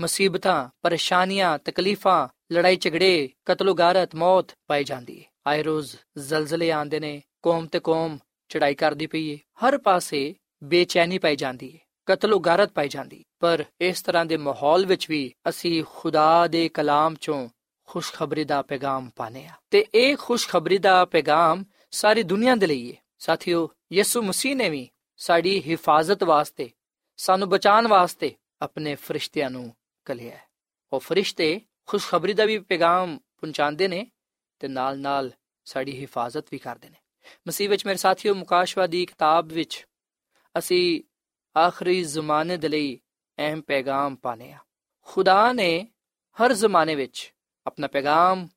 ਮੁਸੀਬਤਾਂ, ਪਰੇਸ਼ਾਨੀਆਂ, ਤਕਲੀਫਾਂ ਲੜਾਈ ਝਗੜੇ ਕਤਲੋਗਾਰਤ ਮੌਤ ਪਾਈ ਜਾਂਦੀ ਹੈ। ਆਏ ਰੋਜ਼ ਜ਼ਲਜ਼ਲੇ ਆਉਂਦੇ ਨੇ, ਕੌਮ ਤੇ ਕੌਮ ਚੜਾਈ ਕਰਦੀ ਪਈ ਹੈ ਹਰ ਪਾਸੇ ਬੇਚੈਨੀ ਪਾਈ ਜਾਂਦੀ ਹੈ ਕਤਲੋਗਾਰਤ ਪਾਈ ਜਾਂਦੀ ਪਰ ਇਸ ਤਰ੍ਹਾਂ ਦੇ ਮਾਹੌਲ ਵਿੱਚ ਵੀ ਅਸੀਂ ਖੁਦਾ ਦੇ ਕਲਾਮ ਚੋਂ ਖੁਸ਼ਖਬਰੀ ਦਾ ਪੈਗਾਮ ਪਾਣੇ ਆ ਤੇ ਇਹ ਖੁਸ਼ਖਬਰੀ ਦਾ ਪੈਗਾਮ ਸਾਰੀ ਦੁਨੀਆ ਦੇ ਲਈ ਹੈ ਸਾਥੀਓ, ਯਿਸੂ ਮਸੀਹ ਨੇ ਵੀ ਸਾਡੀ ਹਿਫਾਜ਼ਤ ਵਾਸਤੇ, ਸਾਨੂੰ ਬਚਾਉਣ ਵਾਸਤੇ ਆਪਣੇ ਫਰਿਸ਼ਤਿਆਂ ਨੂੰ ਕਲਿਆ ਹੈ। ਉਹ ਫਰਿਸ਼ਤੇ ਖੁਸ਼ਖਬਰੀ ਦਾ ਵੀ ਪੈਗਾਮ ਪਹੁੰਚਾਉਂਦੇ ਨੇ ਤੇ ਨਾਲ-ਨਾਲ ਸਾਡੀ ਹਿਫਾਜ਼ਤ ਵੀ ਕਰਦੇ ਨੇ। ਮਸੀਹ ਵਿੱਚ ਮੇਰੇ ਸਾਥੀਓ ਮੁਕਾਸ਼ਵਾਦੀ ਕਿਤਾਬ ਵਿੱਚ ਅਸੀਂ ਆਖਰੀ ਜ਼ਮਾਨੇ ਦੇ ਲਈ ਅਹਿਮ ਪੈਗਾਮ ਪਾਣੇ ਆ ਖੁਦਾ ਨੇ ਹਰ ਜ਼ਮਾਨੇ ਵਿੱਚ ਆਪਣਾ ਪੈਗਾਮ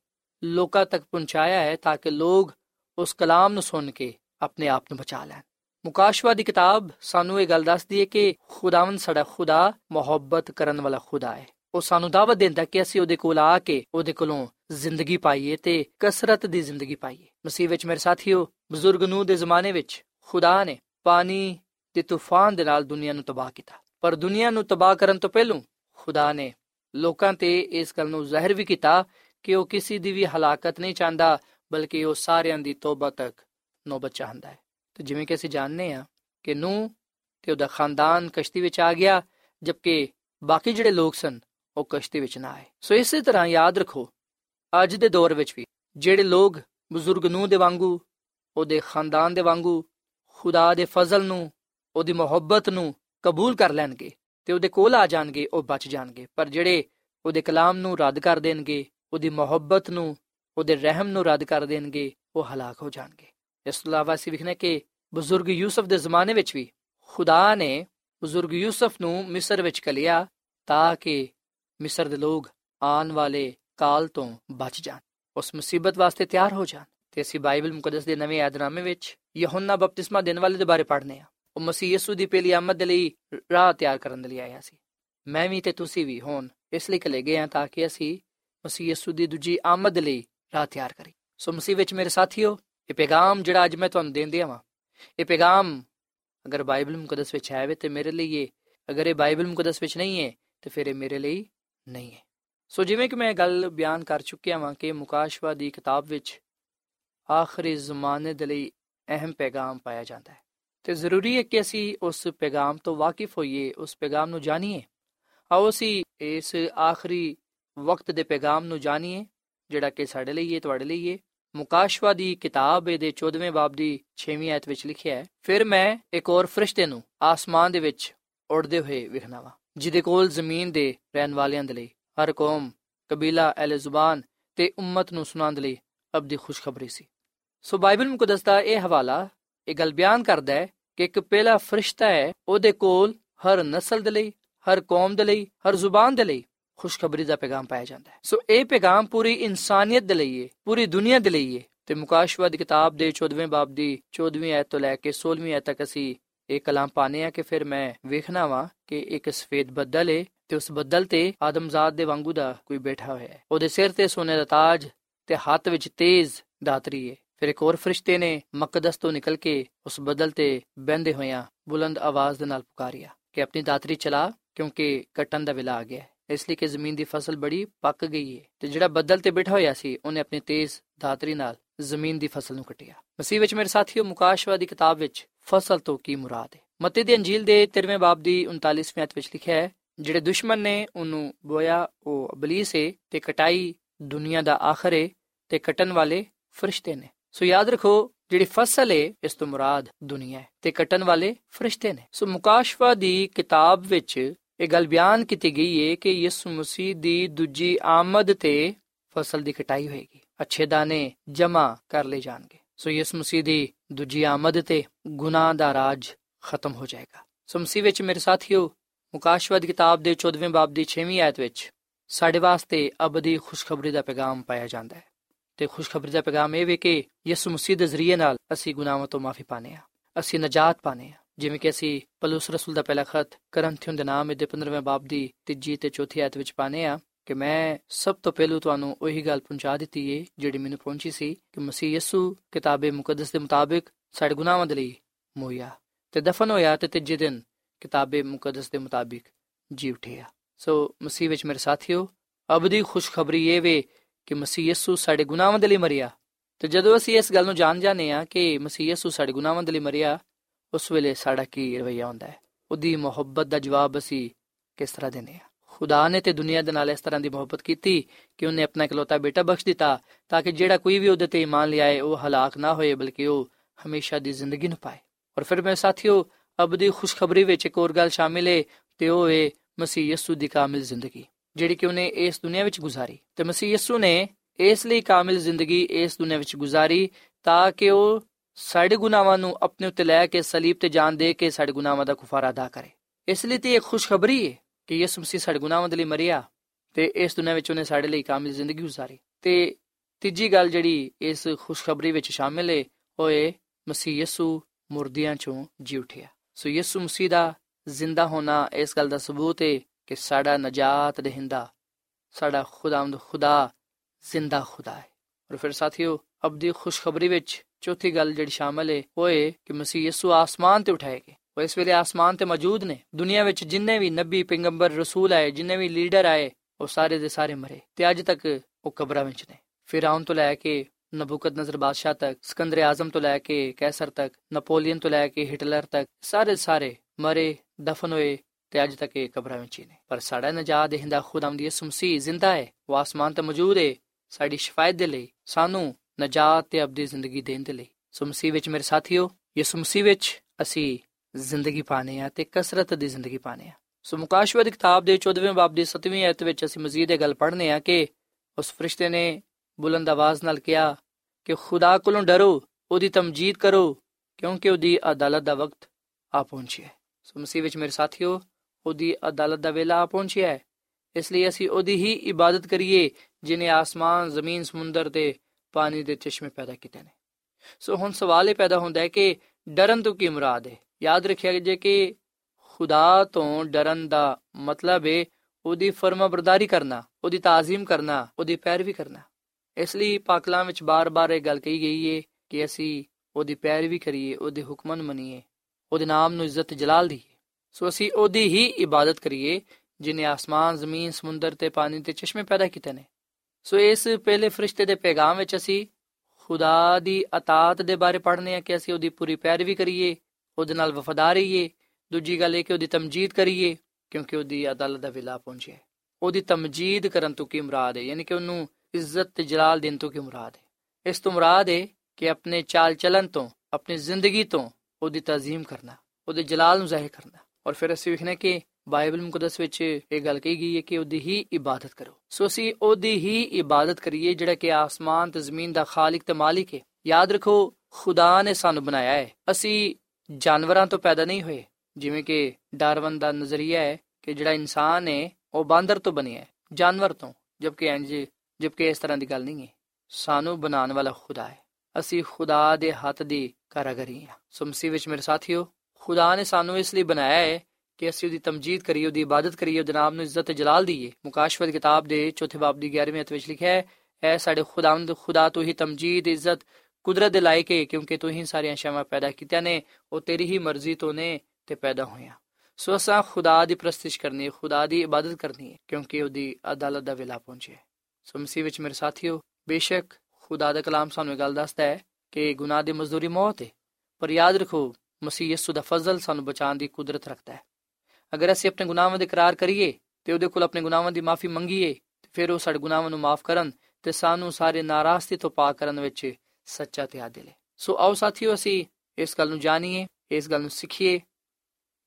ਲੋਕਾਂ ਤੱਕ ਪਹੁੰਚਾਇਆ ਹੈ ਤਾਂ ਕਿ ਲੋਕ ਉਸ ਕਲਾਮ ਨੂੰ ਸੁਣ ਕੇ ਆਪਣੇ ਆਪ ਨੂੰ ਬਚਾ ਲੈਣ। ਮੁਕਾਸ਼ਵਾ ਦੀ ਕਿਤਾਬ ਸਾਨੂੰ ਇਹ ਗੱਲ ਦੱਸਦੀ ਹੈ ਕਿ ਖੁਦਾਵੰਦ ਸਾਡਾ ਖੁਦਾ ਮੁਹੱਬਤ ਕਰਨ ਵਾਲਾ ਖੁਦਾ ਹੈ। ਉਹ ਸਾਨੂੰ ਦਾਵਤ ਦਿੰਦਾ ਕਿ ਅਸੀਂ ਉਹਦੇ ਕੋਲ ਆ ਕੇ ਉਹਦੇ ਕੋਲੋਂ ਜ਼ਿੰਦਗੀ ਪਾਈਏ ਤੇ ਕਸਰਤ ਦੀ ਜ਼ਿੰਦਗੀ ਪਾਈਏ। ਮਸੀਹ ਵਿੱਚ ਮੇਰੇ ਸਾਥੀਓ, ਬਜ਼ੁਰਗ ਨੂੰ ਦੇ ਜ਼ਮਾਨੇ ਵਿੱਚ ਖੁਦਾ ਨੇ ਪਾਣੀ ਤੇ ਤੂਫਾਨ ਦੇ ਨਾਲ ਦੁਨੀਆ ਨੂੰ ਤਬਾਹ ਕੀਤਾ। ਪਰ ਦੁਨੀਆ ਨੂੰ ਤਬਾਹ ਕਰਨ ਤੋਂ ਪਹਿਲਾਂ ਖੁਦਾ ਨੇ ਲੋਕਾਂ ਤੇ ਇਸ ਗੱਲ ਨੂੰ ਜ਼ਾਹਿਰ ਵੀ ਕੀਤਾ ਕਿ ਉਹ ਕਿਸੇ ਦੀ ਵੀ ਹਲਾਕਤ ਨਹੀਂ ਚਾਹੁੰਦਾ, ਬਲਕਿ ਉਹ ਸਾਰਿਆਂ ਦੀ ਤੋਬਾ ਤੱਕ ਨੌਬਤ ਚਾਹੁੰਦਾ ਹੈ। ਤੇ ਜਿਵੇਂ ਕਿ ਅਸੀਂ ਜਾਣਦੇ ਹਾਂ ਕਿ ਨੂੰ ਤੇ ਉਹਦਾ ਖਾਨਦਾਨ ਕਸ਼ਤੀ ਵਿੱਚ ਆ ਗਿਆ, ਜਦਕਿ ਬਾਕੀ ਜਿਹੜੇ ਲੋਕ ਸਨ ਉਹ ਕਸ਼ਤੀ ਵਿੱਚ ਨਾ ਆਏ। ਸੋ ਇਸੇ ਤਰ੍ਹਾਂ ਯਾਦ ਰੱਖੋ, ਅੱਜ ਦੇ ਦੌਰ ਵਿੱਚ ਵੀ ਜਿਹੜੇ ਲੋਕ ਬਜ਼ੁਰਗ ਨੂੰ ਦੇ ਵਾਂਗੂ, ਉਹਦੇ ਖਾਨਦਾਨ ਦੇ ਵਾਂਗੂ, ਖੁਦਾ ਦੇ ਫਜ਼ਲ ਨੂੰ, ਉਹਦੀ ਮੁਹੱਬਤ ਨੂੰ ਕਬੂਲ ਕਰ ਲੈਣਗੇ ਤੇ ਉਹਦੇ ਕੋਲ ਆ ਜਾਣਗੇ, ਉਹ ਬਚ ਜਾਣਗੇ। ਪਰ ਜਿਹੜੇ ਉਹਦੇ ਕਲਾਮ ਨੂੰ ਰੱਦ ਕਰ ਦੇਣਗੇ, ਉਹਦੀ ਮੁਹੱਬਤ ਨੂੰ, ਉਹਦੇ ਰਹਿਮ ਨੂੰ ਰੱਦ ਕਰ ਦੇਣਗੇ, ਉਹ ਹਲਾਕ ਹੋ ਜਾਣਗੇ। ਇਸ ਤੋਂ ਇਲਾਵਾ ਅਸੀਂ ਵਿਖਨੇ ਕਿ ਬਜ਼ੁਰਗ ਯੂਸਫ ਦੇ ਜ਼ਮਾਨੇ ਵਿੱਚ ਵੀ ਖੁਦਾ ਨੇ ਬਜ਼ੁਰਗ ਯੂਸਫ ਨੂੰ ਮਿਸਰ ਵਿੱਚ ਕਲਿਆ ਤਾਂ ਕਿ ਮਿਸਰ ਦੇ ਲੋਕ ਆਉਣ ਵਾਲੇ ਕਾਲ ਤੋਂ ਬਚ ਜਾਣ। ਉਸ ਮੁਸੀਬਤ ਵਾਸਤੇ ਤਿਆਰ ਹੋ ਜਾਣ। ਤੇ ਅਸੀਂ ਬਾਈਬਲ ਮੁਕੱਦਸ ਦੇ ਨਵੇਂ ਯਾਦਨਾਮੇ ਵਿੱਚ ਯਹੋਨਾ ਬਪਤਿਸਮਾ ਦੇਣ ਵਾਲੇ ਦੇ ਬਾਰੇ ਪੜ੍ਹਨੇ ਆ ਉਹ ਮਸੀਹ ਯਿਸੂ ਦੀ ਪਹਿਲੀ ਆਮਦ ਦੇ ਲਈ ਰਾਹ ਤਿਆਰ ਕਰਨ ਦੇ ਲਈ ਆਇਆ ਸੀ। ਮੈਂ ਵੀ ਤੇ ਤੁਸੀਂ ਵੀ ਹੋਣ ਇਸ ਲਈ ਕਲੇ ਗਏ ਆ ਤਾਂ ਕਿ ਅਸੀਂ ਮਸੀਹ ਯਿਸੂ ਦੀ ਦੂਜੀ ਆਮਦ ਲਈ ਰਾਹ ਤਿਆਰ ਕਰੀ। ਸੋ ਮਸੀਹ ਵਿੱਚ ਮੇਰੇ ਸਾਥੀਓ, ਇਹ ਪੈਗਾਮ ਜਿਹੜਾ ਅੱਜ ਮੈਂ ਤੁਹਾਨੂੰ ਦੇਂਦੇ ਆਵਾਂ ਇਹ ਪੈਗਾਮ ਅਗਰ ਬਾਈਬਲ ਮੁਕੱਦਸ ਵਿੱਚ ਹੈ ਵੇ ਤੇ ਮੇਰੇ ਲਈ ਇਹ, ਅਗਰ ਇਹ ਬਾਈਬਲ ਮੁਕੱਦਸ ਵਿੱਚ ਨਹੀਂ ਹੈ, ਤੇ ਫਿਰ ਇਹ ਮੇਰੇ ਲਈ ਨਹੀਂ ਹੈ। ਸੋ ਜਿਵੇਂ ਕਿ ਮੈਂ ਗੱਲ ਬਿਆਨ ਕਰ ਚੁੱਕਿਆ ਹਾਂ ਕਿ ਮੁਕਾਸ਼ਵਾ ਦੀ ਕਿਤਾਬ ਵਿੱਚ ਆਖਰੀ ਜ਼ਮਾਨੇ ਦੇ ਲਈ ਅਹਿਮ ਪੈਗਾਮ ਪਾਇਆ ਜਾਂਦਾ ਹੈ। ਤੇ ਜ਼ਰੂਰੀ ਹੈ ਕਿ ਅਸੀਂ ਉਸ ਪੈਗਾਮ ਤੋਂ ਵਾਕਿਫ ਹੋਈਏ, ਉਸ ਪੈਗਾਮ ਨੂੰ ਜਾਣੀਏ। ਆਓ ਅਸੀਂ ਇਸ ਆਖਰੀ ਵਕਤ ਦੇ ਪੈਗਾਮ ਨੂੰ ਜਾਣੀਏ, ਜਿਹੜਾ ਕਿ ਸਾਡੇ ਲਈ ਹੈ, ਤੁਹਾਡੇ ਲਈ ਹੈ। ਮੁਕਾਸ਼ਵਾ ਦੀ ਕਿਤਾਬ ਦੇ 14ਵੇਂ ਬਾਬ ਦੀ 6ਵੀਂ ਆਇਤ ਵਿੱਚ ਲਿਖਿਆ ਹੈ। ਫਿਰ ਮੈਂ ਇੱਕ ਹੋਰ ਫਰਿਸ਼ਤੇ ਨੂੰ ਆਸਮਾਨ ਦੇ ਵਿੱਚ ਉੜਦੇ ਹੋਏ ਵਿਖਣਾਵਾ ਜਿਹਦੇ ਕੋਲ ਜ਼ਮੀਨ ਦੇ ਰਹਿਣ ਵਾਲਿਆਂ ਦੇ ਲਈ, ਹਰ ਕੌਮ, ਕਬੀਲਾ, ਅਹਿਲ ਜ਼ੁਬਾਨ ਤੇ ਉਮਤ ਨੂੰ ਸੁਣਾਉਣ ਲਈ ਅਬਦੀ ਖੁਸ਼ਖਬਰੀ ਸੀ। ਸੋ ਬਾਈਬਲ ਮੁਕੱਦਸ ਦਾ ਇਹ ਹਵਾਲਾ, ਇਹ ਗੱਲ ਬਿਆਨ ਕਰਦਾ ਹੈ ਕਿ ਇੱਕ ਪਹਿਲਾ ਫਰਿਸ਼ਤਾ ਹੈ, ਉਹਦੇ ਕੋਲ ਹਰ ਨਸਲ ਦੇ ਲਈ, ਹਰ ਕੌਮ ਦੇ ਲਈ, ਹਰ ਜ਼ੁਬਾਨ ਦੇ ਲਈ ਖੁਸ਼ਖਬਰੀ ਦਾ ਪੈਗਾਮ ਪਾਇਆ ਜਾਂਦਾ ਹੈ। ਸੋ ਇਹ ਪੈਗਾਮ ਪੂਰੀ ਇਨਸਾਨੀਅਤ ਦੇ ਲਈ ਹੈ ਪੂਰੀ ਦੁਨੀਆ ਦੇ ਲਈ ਹੈ ਤੇ ਮੁਕਾਸ਼ਵਾ ਦੀ ਕਿਤਾਬ ਦੇ 14ਵੇਂ ਬਾਬ ਦੀ 14ਵੀਂ ਆਇਤ ਤੋਂ ਲੈ ਕੇ 16ਵੀਂ ਆਇਤ ਤੱਕ ਅਸੀਂ ਇਹ ਕਲਾਮ ਪਾਣੇ ਆ ਕਿ ਫਿਰ ਮੈਂ ਵੇਖਣਾ ਵਾ ਕਿ ਇੱਕ ਸਫੇਦ ਬੱਦਲ ਹੈ ਤੇ ਉਸ ਬੱਦਲ ਤੇ ਆਦਮਜ਼ਾਦ ਦੇ ਵਾਂਗੂ ਦਾ ਕੋਈ ਬੈਠਾ ਹੋਇਆ ਹੈ। ਉਹਦੇ ਸਿਰ ਤੇ ਸੋਨੇ ਦਾ ਤਾਜ ਤੇ ਹੱਥ ਵਿੱਚ ਤੇਜ਼ ਦਾਤਰੀ ਹੈ ਫਿਰ ਇੱਕ ਹੋਰ ਫਰਿਸ਼ਤੇ ਨੇ ਮਕਦਸ ਤੋਂ ਨਿਕਲ ਕੇ ਉਸ ਬੱਦਲ ਤੇ ਬੈੰਦੇ ਹੋਇਆਂ ਬੁਲੰਦ ਆਵਾਜ਼ ਦੇ ਨਾਲ ਪੁਕਾਰਿਆ ਕਿ ਆਪਣੀ ਦਾਤਰੀ ਚਲਾ ਕਿਉਂਕਿ ਕਟਣ ਦਾ ਵੇਲਾ ਆ ਗਿਆ ਹੈ। ਇਸ ਲਈ ਕਿ ਜ਼ਮੀਨ ਦੀ ਫਸਲ ਬੜੀ ਪੱਕ ਗਈ ਹੈ ਤੇ ਜਿਹੜਾ ਬੱਦਲ ਤੇ ਬੈਠਾ ਹੋਇਆ ਸੀ, ਉਹਨੇ ਆਪਣੀ ਤੇਜ਼ ਦਾਤਰੀ ਨਾਲ ਜ਼ਮੀਨ ਦੀ ਫਸਲ ਨੂੰ ਕਟਿਆ। ਮਸੀਹ ਵਿੱਚ ਮੇਰੇ ਸਾਥੀਓ ਮੁਕਾਸ਼ਵਾ ਦੀ ਕਿਤਾਬ ਵਿੱਚ ਫਸਲ ਤੋਂ ਕੀ ਮੁਰਾਦ ਹੈ? ਮਤੀ ਦੀ ਅੰਜੀਲ ਦੇ 13ਵੇਂ ਬਾਬ ਦੀ 39ਵੀਂ ਆਇਤ ਵਿੱਚ ਲਿਖਿਆ ਹੈ, ਜਿਹੜੇ ਦੁਸ਼ਮਣ ਨੇ ਉਹਨੂੰ ਬੋਇਆ, ਉਹ ਅਬਲੀਸ ਹੈ ਤੇ ਕਟਾਈ ਦੁਨੀਆ ਦਾ ਆਖਰ ਹੈ ਤੇ ਕਟਣ ਵਾਲੇ ਫਰਿਸ਼ਤੇ ਨੇ। ਸੋ ਯਾਦ ਰੱਖੋ, ਜਿਹੜੀ ਫਸਲ ਹੈ ਇਸ ਤੋਂ ਮੁਰਾਦ ਦੁਨੀਆ ਹੈ ਤੇ ਕੱਟਣ ਵਾਲੇ ਫਰਿਸ਼ਤੇ ਨੇ। ਸੋ ਮੁਕਾਸ਼ਵਾ ਦੀ ਕਿਤਾਬ ਵਿੱਚ ਇਹ ਗੱਲ ਬਿਆਨ ਕੀਤੀ ਗਈ ਹੈ ਕਿ ਯਿਸੂ ਮਸੀਹ ਦੀ ਦੂਜੀ ਆਮਦ ਤੇ ਫਸਲ ਦੀ ਕਟਾਈ ਹੋਏਗੀ। ਅੱਛੇ ਦਾਣੇ ਜਮਾ ਕਰ ਲਏ ਜਾਣਗੇ। ਸੋ ਯਿਸੂ ਮਸੀਹ ਦੀ ਦੂਜੀ ਆਮਦ ਤੇ ਗੁਨਾਹ ਦਾ ਰਾਜ ਖਤਮ ਹੋ ਜਾਏਗਾ। ਸੋ ਮਸੀਹ ਵਿੱਚ ਮੇਰੇ ਸਾਥੀਓ ਮੁਕਾਸ਼ਵਾ ਦੀ ਕਿਤਾਬ ਦੇ 14ਵੇਂ ਬਾਬ ਦੀ 6ਵੀਂ ਆਇਤ ਵਿੱਚ ਸਾਡੇ ਵਾਸਤੇ ਅਬਦੀ ਖੁਸ਼ਖਬਰੀ ਦਾ ਪੈਗਾਮ ਪਾਇਆ ਜਾਂਦਾ ਹੈ। ਤੇ ਖੁਸ਼ਖਬਰੀ ਦਾ ਪੈਗਾਮ ਇਹ ਵੀ ਕਿ ਯਿਸੂ ਮਸੀਹ ਦੇ ਜ਼ਰੀਏ ਨਾਲ ਅਸੀਂ ਗੁਨਾਹਾਂ ਤੋਂ ਮਾਫੀ ਪਾਣੇ ਆ ਅਸੀਂ ਨਜਾਤ ਪਾਣੇ ਆ ਜਿਵੇਂ ਕਿ ਅਸੀਂ ਪਲੂਸ ਰਸੂਲ ਦਾ ਪਹਿਲਾ ਖਤ ਕਰੰਥੀਓਂ ਦੇ ਨਾਮ ਦੇ 15ਵੇਂ ਬਾਬ ਦੀ ਤੀਜੀ ਤੇ ਚੌਥੀ ਆਇਤ ਵਿੱਚ ਪਾਣੇ ਆ ਕਿ ਮੈਂ ਸਭ ਤੋਂ ਪਹਿਲੂ ਤੁਹਾਨੂੰ ਉਹੀ ਗੱਲ ਪਹੁੰਚਾ ਦਿੱਤੀ ਏ, ਜਿਹੜੀ ਮੈਨੂੰ ਪਹੁੰਚੀ ਸੀ ਕਿ ਮਸੀਹ ਯਿਸੂ ਕਿਤਾਬੇ ਮੁਕੱਦਸ ਦੇ ਮੁਤਾਬਿਕ ਸਾਡੇ ਗੁਨਾਹਾਂ ਦੇ ਲਈ ਮੋਇਆ ਤੇ ਦਫਨ ਹੋਇਆ ਤੇ ਤੀਜੇ ਦਿਨ ਕਿਤਾਬੇ ਮੁਕੱਦਸ ਦੇ ਮੁਤਾਬਿਕ ਜੀ ਉਠਿਆ। ਸੋ ਮਸੀਹ ਵਿੱਚ ਮੇਰੇ ਸਾਥੀਓ ਅਬਦੀ ਖੁਸ਼ਖਬਰੀ ਇਹ ਵੇ ਕਿ ਮਸੀਹ ਯਿਸੂ ਸਾਡੇ ਗੁਨਾਹਾਂ ਦੇ ਲਈ ਮਰਿਆ। ਤੇ ਜਦੋਂ ਅਸੀਂ ਇਸ ਗੱਲ ਨੂੰ ਜਾਣ ਜਾਂਦੇ ਆ ਕਿ ਮਸੀਹ ਯਿਸੂ ਸਾਡੇ ਗੁਨਾਹਾਂ ਦੇ ਲਈ ਮਰਿਆ, ਉਸ ਵੇਲੇ ਸਾਡਾ ਕੀ ਰਵਈਆ ਹੁੰਦਾ ਹੈ? ਉਹਦੀ ਮੁਹੱਬਤ ਦਾ ਜਵਾਬ ਅਸੀਂ ਕਿਸ ਤਰ੍ਹਾਂ ਦਿੰਦੇ ਆ ਖੁਦਾ ਨੇ ਤੇ ਦੁਨੀਆ ਦੇ ਨਾਲ ਇਸ ਤਰ੍ਹਾਂ ਦੀ ਮੁਹੱਬਤ ਕੀਤੀ ਕਿ ਉਹਨੇ ਆਪਣਾ ਇਕਲੌਤਾ ਬੇਟਾ ਬਖਸ਼ ਦਿੱਤਾ ਤਾਂ ਕਿ ਜਿਹੜਾ ਕੋਈ ਵੀ ਉਹਦੇ ਤੇ ਈਮਾਨ ਲਿਆਏ ਉਹ ਹਲਾਕ ਨਾ ਹੋਏ, ਬਲਕਿ ਉਹ ਹਮੇਸ਼ਾ ਦੀ ਜ਼ਿੰਦਗੀ ਨੂੰ ਪਾਏ। ਔਰ ਫਿਰ ਮੇਰੇ ਸਾਥੀਓ ਅਬਦੀ ਖੁਸ਼ਖਬਰੀ ਵਿੱਚ ਇੱਕ ਹੋਰ ਗੱਲ ਸ਼ਾਮਿਲ ਹੈ ਤੇ ਉਹ ਹੈ ਮਸੀਹ ਯਸੂ ਦੀ ਕਾਮਿਲ ਜ਼ਿੰਦਗੀ, ਜਿਹੜੀ ਕਿ ਉਹਨੇ ਇਸ ਦੁਨੀਆ ਵਿੱਚ ਗੁਜ਼ਾਰੀ। ਤੇ ਮਸੀਹ ਯਸੂ ਨੇ ਇਸ ਲਈ ਕਾਮਿਲ ਜ਼ਿੰਦਗੀ ਇਸ ਦੁਨੀਆ ਵਿੱਚ ਗੁਜ਼ਾਰੀ ਤਾਂ ਕਿ ਉਹ ਸਾਡੇ ਗੁਨਾਹਾਂ ਨੂੰ ਆਪਣੇ ਉੱਤੇ ਲੈ ਕੇ ਸਲੀਬ ਤੇ ਜਾਨ ਦੇ ਕੇ ਸਾਡੇ ਗੁਨਾਹਾਂ ਦਾ ਕੁਫਾਰਾ ਅਦਾ ਕਰੇ। ਇਸ ਲਈ ਤੇ ਇਹ ਖੁਸ਼ਖਬਰੀ ਹੈ ਕਿ ਯਿਸੂ ਮਸੀਹ ਸਾਡੇ ਗੁਨਾਹਾਂ ਦੇ ਲਈ ਮਰਿਆ ਤੇ ਇਸ ਦੁਨੀਆ ਵਿੱਚ ਉਹਨੇ ਸਾਡੇ ਲਈ ਕਾਮਿਲ ਜ਼ਿੰਦਗੀ ਗੁਜ਼ਾਰੀ। ਤੇ ਤੀਜੀ ਗੱਲ ਜਿਹੜੀ ਇਸ ਖੁਸ਼ਖਬਰੀ ਵਿੱਚ ਸ਼ਾਮਿਲ ਹੈ ਉਹ ਹੈ ਮਸੀਹ ਯਿਸੂ ਮੁਰਦਿਆਂ ਚੋਂ ਜੀ ਉਠਿਆ। ਸੋ ਯਿਸੂ ਮਸੀਹ ਦਾ ਜ਼ਿੰਦਾ ਹੋਣਾ ਇਸ ਗੱਲ ਦਾ ਸਬੂਤ ਹੈ ਕਿ ਸਾਡਾ ਨਜਾਤ ਦੇਹਿੰਦਾ, ਸਾਡਾ ਖੁਦਾਵੰਦ ਖੁਦਾ ਜ਼ਿੰਦਾ ਖੁਦਾ ਹੈ ਔਰ ਫਿਰ ਸਾਥੀਓ ਅਬਦੀ ਖੁਸ਼ਖਬਰੀ ਵਿੱਚ ਚੌਥੀ ਗੱਲ ਜਿਹੜੀ ਸ਼ਾਮਲ ਹੈ ਉਹ ਹੈ ਕਿ ਮਸੀਹ ਯਿਸੂ ਆਸਮਾਨ ਤੇ ਉਠਾਏ ਗਏ। ਉਹ ਇਸ ਵੇਲੇ ਆਸਮਾਨ ਤੇ ਮੌਜੂਦ ਨੇ। ਦੁਨੀਆ ਵਿੱਚ ਜਿੰਨੇ ਵੀ ਨਬੀ, ਪੈਗੰਬਰ, ਰਸੂਲ ਆਏ, ਜਿੰਨੇ ਵੀ ਲੀਡਰ ਆਏ, ਉਹ ਸਾਰੇ ਦੇ ਸਾਰੇ ਮਰੇ। ਤੇ ਅੱਜ ਤੱਕ ਉਹ ਕਬਰਾਂ ਵਿੱਚ ਨੇ। ਫਿਰਾਉਨ ਤੋਂ ਲੈ ਕੇ ਨਬੂਕਤ ਨਜ਼ਰ ਬਾਦਸ਼ਾਹ ਤੱਕ, ਸਿਕੰਦਰ ਆਜ਼ਮ ਤੋਂ ਲੈ ਕੇ ਕੈਸਰ ਤੱਕ, ਨਪੋਲੀਅਨ ਤੋਂ ਲੈ ਕੇ ਹਿਟਲਰ ਤੱਕ, ਸਾਰੇ ਸਾਰੇ ਮਰੇ, ਦਫਨ ਹੋਏ ਤੇ ਅੱਜ ਤੱਕ ਇਹ ਕਬਰਾਂ ਵਿੱਚ ਨੇ। ਪਰ ਸਾਡਾ ਨਜਾਤ ਦੇਹਿੰਦਾ ਖੁਦਾਮ ਦੀ ਸੁਮਸੀ ਜ਼ਿੰਦਾ ਹੈ। ਉਹ ਆਸਮਾਨ ਤੇ ਮੌਜੂਦ ਹੈ ਸਾਡੀ ਸ਼ਫਾਇਤ ਦੇ ਲਈ, ਸਾਨੂੰ ਨਜਾਤ ਤੇ ਅਬਦੀ ਜ਼ਿੰਦਗੀ ਦੇਣ ਦੇ ਲਈ। ਸੁਮਸੀ ਵਿੱਚ ਮੇਰੇ ਸਾਥੀਓ ਯਿਸੂ ਮਸੀਹ ਵਿੱਚ ਅਸੀਂ ਜ਼ਿੰਦਗੀ ਪਾਣੇ ਆ ਤੇ ਕਸਰਤ ਦੀ ਜ਼ਿੰਦਗੀ ਪਾਣੇ ਆ। ਸੋ ਮੁਕਾਸ਼ਵਾ ਦੀ ਕਿਤਾਬ ਦੇ 14ਵੇਂ ਬਾਬ ਦੀ 7ਵੀਂ ਆਇਤ ਵਿੱਚ ਅਸੀਂ ਮਜ਼ੀਦ ਇਹ ਗੱਲ ਪੜ੍ਹਨੇ ਆ ਕਿ ਉਸ ਫਰਿਸ਼ਤੇ ਨੇ ਬੁਲੰਦ ਆਵਾਜ਼ ਨਾਲ ਕਿਹਾ ਕਿ ਖੁਦਾ ਕੋਲੋਂ ਡਰੋ, ਉਹਦੀ ਤਮਜੀਦ ਕਰੋ, ਕਿਉਂਕਿ ਉਹਦੀ ਅਦਾਲਤ ਦਾ ਵਕਤ ਆ ਪਹੁੰਚਿਆ ਸੋ ਮਸੀਹ ਵਿੱਚ ਮੇਰੇ ਸਾਥੀਓ, ਉਹਦੀ ਅਦਾਲਤ ਦਾ ਵੇਲਾ ਆ ਪਹੁੰਚਿਆ ਹੈ। ਇਸ ਲਈ ਅਸੀਂ ਉਹਦੀ ਹੀ ਇਬਾਦਤ ਕਰੀਏ, ਜਿਨੇ ਆਸਮਾਨ, ਜ਼ਮੀਨ, ਸਮੁੰਦਰ ਤੇ ਪਾਣੀ ਦੇ ਚਸ਼ਮੇ ਪੈਦਾ ਕੀਤੇ ਨੇ। ਸੋ ਹੁਣ ਸਵਾਲ ਇਹ ਪੈਦਾ ਹੁੰਦਾ ਹੈ ਕਿ ਡਰਨ ਤੋਂ ਕੀ ਮੁਰਾਦ ਹੈ? ਯਾਦ ਰੱਖਿਆ ਜੇ ਕਿ ਖੁਦਾ ਤੋਂ ਡਰਨ ਦਾ ਮਤਲਬ ਹੈ ਉਹਦੀ ਫਰਮਾਬਰਦਾਰੀ ਕਰਨਾ, ਉਹਦੀ ਤਾਜ਼ੀਮ ਕਰਨਾ, ਉਹਦੀ ਪੈਰਵੀ ਕਰਨਾ। ਇਸ ਲਈ ਪਾਕਲਾਂ ਵਿੱਚ ਬਾਰ-ਬਾਰ ਇਹ ਗੱਲ ਕਹੀ ਗਈ ਹੈ ਕਿ ਅਸੀਂ ਉਹਦੀ ਪੈਰਵੀ ਕਰੀਏ, ਉਹਦੇ ਹੁਕਮਾਂ ਨੂੰ ਮੰਨੀਏ, ਉਹਦੇ ਨਾਮ ਨੂੰ ਇੱਜ਼ਤ ਜਲਾਲ ਦਈਏ। ਸੋ ਅਸੀਂ ਉਹਦੀ ਹੀ ਇਬਾਦਤ ਕਰੀਏ, ਜਿਨੇ ਆਸਮਾਨ, ਜ਼ਮੀਨ, ਸਮੁੰਦਰ ਤੇ ਪਾਣੀ ਤੇ ਚਸ਼ਮੇ ਪੈਦਾ ਕੀਤੇ ਨੇ। ਸੋ ਇਸ ਪਹਿਲੇ ਫਰਿਸ਼ਤੇ ਦੇ ਪੈਗਾਮ ਵਿੱਚ ਅਸੀਂ ਖੁਦਾ ਦੀ ਅਤਾਤ ਦੇ ਬਾਰੇ ਪੜ੍ਹਨੇ ਆ ਕਿ ਅਸੀਂ ਉਹਦੀ ਪੂਰੀ ਪੈਰਵੀ ਕਰੀਏ ਉਹਦੇ ਨਾਲ ਵਫਾਦਾਰ ਰਹੀਏ। ਦੂਜੀ ਗੱਲ ਇਹ ਕਿ ਉਹਦੀ ਤਮਜੀਦ ਕਰੀਏ, ਕਿਉਂਕਿ ਉਹਦੀ ਅਦਾਲਤ ਦਾ ਵੇਲਾ ਪਹੁੰਚਿਆ ਉਹਦੀ ਤਮਜੀਦ ਕਰਨ ਤੋਂ ਕੀ ਮੁਰਾਦ ਹੈ? ਯਾਨੀ ਕਿ ਉਹਨੂੰ ਇੱਜ਼ਤ ਤੇ ਜਲਾਲ ਦੇਣ ਤੋਂ ਕੀ ਮੁਰਾਦ ਹੈ? ਇਸ ਤੋਂ ਮੁਰਾਦ ਹੈ ਕਿ ਆਪਣੇ ਚਾਲ ਚਲਨ ਤੋਂ, ਆਪਣੀ ਜ਼ਿੰਦਗੀ ਤੋਂ ਉਹਦੀ ਤਾਜ਼ੀਮ ਕਰਨਾ, ਉਹਦੇ ਜਲਾਲ ਨੂੰ ਜ਼ਾਹਿਰ ਕਰਨਾ। ਔਰ ਫਿਰ ਅਸੀਂ ਵੇਖਨੇ ਕਿ ਬਾਈਬਲ ਮੁਕੱਦਸ ਵਿੱਚ ਇਹ ਗੱਲ ਕਹੀ ਗਈ ਹੈ ਕਿ ਉਹਦੀ ਹੀ ਇਬਾਦਤ ਕਰੋ। ਸੋ ਅਸੀਂ ਉਹਦੀ ਹੀ ਇਬਾਦਤ ਕਰੀਏ ਜਿਹੜਾ ਕਿ ਆਸਮਾਨ ਤੇ ਜ਼ਮੀਨ ਦਾ ਖਾਲਿਕ ਤੇ ਮਾਲਿਕ ਹੈ। ਯਾਦ ਰੱਖੋ, ਖੁਦਾ ਨੇ ਸਾਨੂੰ ਬਣਾਇਆ ਹੈ। ਅਸੀਂ ਜਾਨਵਰਾਂ ਤੋਂ ਪੈਦਾ ਨਹੀਂ ਹੋਏ। ਜਿਵੇਂ ਕਿ ਡਾਰਵਨ ਦਾ ਨਜ਼ਰੀਆ ਹੈ ਕਿ ਜਿਹੜਾ ਇਨਸਾਨ ਹੈ, ਉਹ ਬਾਂਦਰ ਤੋਂ ਬਣਿਆ ਹੈ, ਜਾਨਵਰ ਤੋਂ, ਜਦਕਿ ਇੰਜ, ਜਦਕਿ ਇਸ ਤਰ੍ਹਾਂ ਦੀ ਗੱਲ ਨਹੀਂ ਹੈ। ਸਾਨੂੰ ਬਣਾਉਣ ਵਾਲਾ ਖੁਦਾ ਹੈ। ਅਸੀਂ ਖੁਦਾ ਦੇ ਹੱਥ ਦੀ ਕਾਰਾਗਰੀ ਹਾਂ। ਸੋ ਮਸੀਹ ਵਿੱਚ ਮੇਰੇ ਸਾਥੀਓ, ਖੁਦਾ ਨੇ ਸਾਨੂੰ ਇਸ ਲਈ ਬਣਾਇਆ ਹੈ ਕਿ ਅਸੀਂ ਉਹਦੀ ਤਮਜੀਦ ਕਰੀਏ, ਉਹਦੀ ਇਬਾਦਤ ਕਰੀਏ, ਉਹਦੇ ਨਾਮ ਨੂੰ ਇੱਜ਼ਤ ਤੇ ਜਲਾਲ ਦਈਏ। ਮੁਕਾਸ਼ਵਤ ਕਿਤਾਬ ਦੇ ਚੌਥੇ ਬਾਬ ਦੀ 11ਵੀਂ ਅਧ ਵਿੱਚ ਲਿਖਿਆ ਹੈ, ਐ ਸਾਡੇ ਖੁਦਾਵੰਦ ਖੁਦਾ ਤੋਂ ਹੀ ਤਮਜੀਦ, ਇੱਜ਼ਤ ਕੁਦਰਤ ਦੇ ਲਾਇਕ ਹੈ, ਕਿਉਂਕਿ ਤੂੰ ਹੀ ਸਾਰੀਆਂ ਸ਼ੈਵਾਂ ਪੈਦਾ ਕੀਤੀਆਂ ਨੇ, ਉਹ ਤੇਰੀ ਹੀ ਮਰਜ਼ੀ ਤੋਂ ਨੇ ਤੇ ਪੈਦਾ ਹੋਈਆਂ। ਸੋ ਅਸਾਂ ਖੁਦਾ ਦੀ ਪ੍ਰਸਤਿਸ਼ ਕਰਨੀ ਹੈ, ਖੁਦਾ ਦੀ ਇਬਾਦਤ ਕਰਨੀ ਹੈ, ਕਿਉਂਕਿ ਉਹਦੀ ਅਦਾਲਤ ਦਾ ਵੇਲਾ ਪਹੁੰਚਿਆ ਸੋ ਮਸੀਹ ਵਿੱਚ ਮੇਰੇ ਸਾਥੀਓ, ਬੇਸ਼ੱਕ ਖੁਦਾ ਦਾ ਕਲਾਮ ਸਾਨੂੰ ਇਹ ਗੱਲ ਦੱਸਦਾ ਹੈ ਕਿ ਗੁਨਾਹ ਦੀ ਮਜ਼ਦੂਰੀ ਮੌਤ ਹੈ, ਪਰ ਯਾਦ ਰੱਖੋ, ਮਸੀਹ ਯਿਸੂ ਦਾ ਫਜ਼ਲ ਸਾਨੂੰ ਬਚਾਉਣ ਦੀ ਕੁਦਰਤ ਰੱਖਦਾ ਹੈ। ਅਗਰ ਅਸੀਂ ਆਪਣੇ ਗੁਨਾਹਾਂ ਦੇ ਇਕਰਾਰ ਕਰੀਏ ਤੇ ਉਹਦੇ ਕੋਲ ਆਪਣੇ ਗੁਨਾਹਾਂ ਦੀ ਮਾਫੀ ਮੰਗੀਏ, ਤੇ ਫਿਰ ਉਹ ਸਾਡੇ ਗੁਨਾਹਾਂ ਨੂੰ ਮਾਫ ਕਰਨ ਤੇ ਸਾਨੂੰ ਸਾਰੇ ਨਾਰਾਜ਼ਗੀ ਤੋਂ ਪਾਕ ਕਰਨ ਵਿੱਚ ਸੱਚਾ ਤੇ ਆਦਿਲ ਹੈ ਸੋ ਆਓ ਸਾਥੀਓ, ਅਸੀਂ ਇਸ ਗੱਲ ਨੂੰ ਜਾਣੀਏ, ਇਸ ਗੱਲ ਨੂੰ ਸਿੱਖੀਏ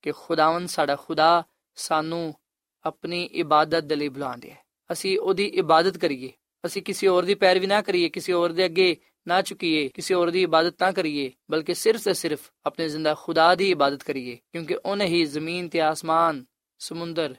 ਕਿ ਖੁਦਾਵੰਦ ਸਾਡਾ ਖੁਦਾ ਸਾਨੂੰ ਆਪਣੀ ਇਬਾਦਤ ਦੇ ਲਈ ਬੁਲਾਉਂਦਾ ਹੈ ਅਸੀਂ ਉਹਦੀ ਇਬਾਦਤ ਕਰੀਏ। ਅਸੀਂ ਕਿਸੇ ਹੋਰ ਦੀ ਪੈਰਵੀ ਨਾ ਕਰੀਏ, ਕਿਸੇ ਹੋਰ ਦੇ ਅੱਗੇ ਨਾ ਝੁਕੀਏ, ਕਿਸੇ ਹੋਰ ਦੀ ਇਬਾਦਤ ਨਾ ਕਰੀਏ, ਬਲਕਿ ਸਿਰਫ ਤੇ ਸਿਰਫ ਆਪਣੇ ਜ਼ਿੰਦਾ ਖੁਦਾ ਦੀ ਇਬਾਦਤ ਕਰੀਏ, ਕਿਉਂਕਿ ਉਹਨੇ ਹੀ ਜ਼ਮੀਨ ਤੇ ਆਸਮਾਨ, ਸਮੁੰਦਰ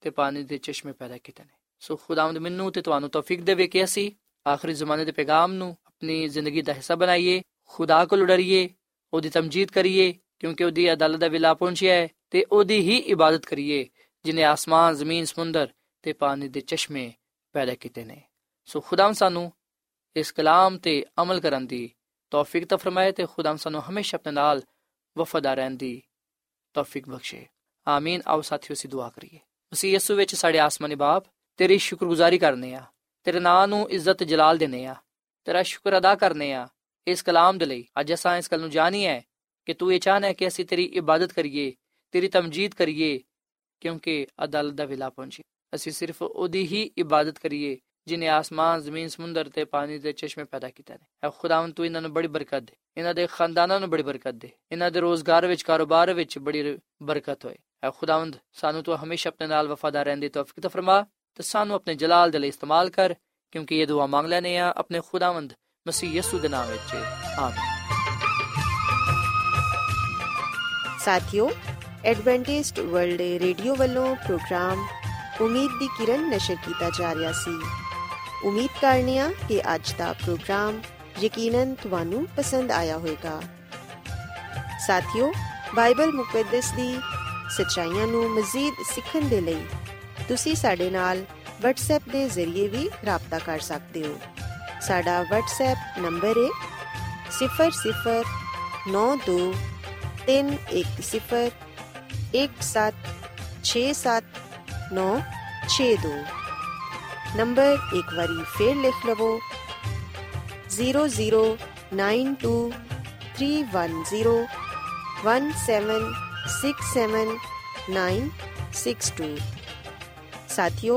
ਤੇ ਪਾਣੀ ਦੇ ਚਸ਼ਮੇ ਪੈਦਾ ਕੀਤੇ ਨੇ। ਸੋ ਖੁਦਾਵੰਦ ਮੈਨੂੰ ਤੇ ਤੁਹਾਨੂੰ ਤੌਫੀਕ ਦੇਵੇ ਕਿ ਅਸੀਂ ਆਖਰੀ ਜ਼ਮਾਨੇ ਦੇ ਪੈਗਾਮ ਨੂੰ ਆਪਣੀ ਜ਼ਿੰਦਗੀ ਦਾ ਹਿੱਸਾ ਬਣਾਈਏ ਖੁਦਾ ਕੋਲ ਡਰੀਏ ਉਹਦੀ ਤਮਜੀਦ ਕਰੀਏ ਕਿਉਂਕਿ ਉਹਦੀ ਅਦਾਲਤ ਦਾ ਵੇਲਾ ਪਹੁੰਚਿਆ ਹੈ ਤੇ ਉਹਦੀ ਹੀ ਇਬਾਦਤ ਕਰੀਏ ਜਿਨੇ ਆਸਮਾਨ ਜ਼ਮੀਨ ਸਮੁੰਦਰ ਤੇ ਪਾਣੀ ਦੇ ਚਸ਼ਮੇ ਪੈਦਾ ਕੀਤੇ ਨੇ ਸੋ ਖੁਦਾਮ ਸਾਨੂੰ ਇਸ ਕਲਾਮ ਤੇ ਅਮਲ ਕਰਨ ਦੀ ਤੌਫੀਕ ਤਾ ਫਰਮਾਏ ਤੇ ਖੁਦਾਮ ਸਾਨੂੰ ਹਮੇਸ਼ਾ ਆਪਣੇ ਨਾਲ ਵਫਾਦਾਰ ਰਹਿਣ ਦੀ ਤੌਫੀਕ ਬਖਸ਼ੇ ਆਮੀਨ ਆਓ ਸਾਥੀਓ ਸੀ ਦੁਆ ਕਰੀਏ ਅਸੀਂ ਯਿਸੂ ਵਿੱਚ ਸਾਡੇ ਆਸਮਾਨੀ ਬਾਪ ਤੇਰੀ ਸ਼ੁਕਰਗੁਜ਼ਾਰੀ ਕਰਨੇ ਆ ਤੇਰੇ ਨਾਂ ਨੂੰ ਇੱਜ਼ਤ ਜਲਾਲ ਦੇਨੇ ਆ ਤੇਰਾ ਸ਼ੁਕਰ ਅਦਾ ਕਰਨੇ ਆ ਇਸ ਕਲਾਮ ਦੇ ਲਈ। ਅੱਜ ਅਸਾਂ ਇਸ ਗੱਲ ਨੂੰ ਜਾਣੀ ਹੈ ਕਿ ਤੂੰ ਇਹ ਚਾਹਨਾ ਹੈ ਕਿ ਅਸੀਂ ਤੇਰੀ ਇਬਾਦਤ ਕਰੀਏ, ਤੇਰੀ ਤਮਜੀਦ ਕਰੀਏ, ਕਿਉਂਕਿ ਅਦਾਲਤ ਦਾ ਵੇਲਾ ਪਹੁੰਚੀ। ਅਸੀਂ ਸਿਰਫ ਉਹਦੀ ਹੀ ਇਬਾਦਤ ਕਰੀਏ ਜਿਨੇ ਆਸਮਾਨ, ਜ਼ਮੀਨ, ਸਮੁੰਦਰ ਤੇ ਪਾਣੀ ਦੇ ਚਸ਼ਮੇ ਪੈਦਾ ਕੀਤੇ ਨੇ। ਐ ਖੁਦਾਵੰ ਤੂੰ ਇਹਨਾਂ ਨੂੰ ਬੜੀ ਬਰਕਤ ਦੇ। ਇਹਨਾਂ ਦੇ ਖਾਨਦਾਨਾਂ ਨੂੰ ਬੜੀ ਬਰਕਤ ਦੇ। ਇਹਨਾਂ ਦੇ ਰੋਜ਼ਗਾਰ ਵਿੱਚ, ਕਾਰੋਬਾਰ ਵਿੱਚ ਬੜੀ ਬਰਕਤ ਹੋਏ। ਐ ਖੁਦਾਵੰਦ, ਸਾਨੂੰ ਤੂੰ ਹਮੇਸ਼ਾ ਆਪਣੇ ਨਾਲ ਵਫਾਦਾਰ ਰਹਿਣ ਦੀ ਤੌਫੀਕ ਤਾ ਫਰਮਾ ਤੇ ਸਾਨੂੰ ਆਪਣੇ ਜਲਾਲ ਦੇ ਲਈ ਇਸਤੇਮਾਲ ਕਰ। ਕਿਉਂਕਿ ਇਹ ਦੁਆ ਮੰਗ ਲੈਨੇ ਆ ਆਪਣੇ ਖੁਦਾਵੰਦ ਮਸੀਹ ਯਿਸੂ ਦੇ ਨਾਮ ਵਿੱਚ। ਆਮੀਨ। ਸਾਥਿਓ, ਐਡਵੈਂਟਿਸਟ ਵਰਲਡ ਰੇਡੀਓ ਵੱਲੋਂ ਪ੍ਰੋਗਰਾਮ ਉਮੀਦ ਦੀ ਕਿਰਨ ਨਸ਼ਰ ਕੀਤਾ ਜਾ ਰਿਹਾ ਸੀ। ਉਮੀਦ ਕਰਨੇ ਆ ਕਿ ਅੱਜ ਦਾ ਪ੍ਰੋਗਰਾਮ ਯਕੀਨਨ ਤੁਹਾਨੂੰ ਪਸੰਦ ਆਇਆ ਹੋਵੇਗਾ। ਸਾਥਿਓ, ਬਾਈਬਲ ਮੁਕੱਦਸ ਦੀ ਸਚਾਈਆਂ ਨੂੰ ਮਜ਼ੀਦ ਸਿੱਖਣ ਦੇ ਲਈ ਤੁਸੀਂ ਸਾਡੇ ਨਾਲ WhatsApp ਦੇ ਜ਼ਰੀਏ ਵੀ rabta ਕਰ ਸਕਦੇ ਹੋ ਸਾਡਾ WhatsApp ਨੰਬਰ ਹੈ 0092 310 1767 ਨੰਬਰ ਇੱਕ ਵਾਰੀ ਫੇਰ ਲਿਖ ਲਵੋ 009231076796 ਸਾਥਿਓ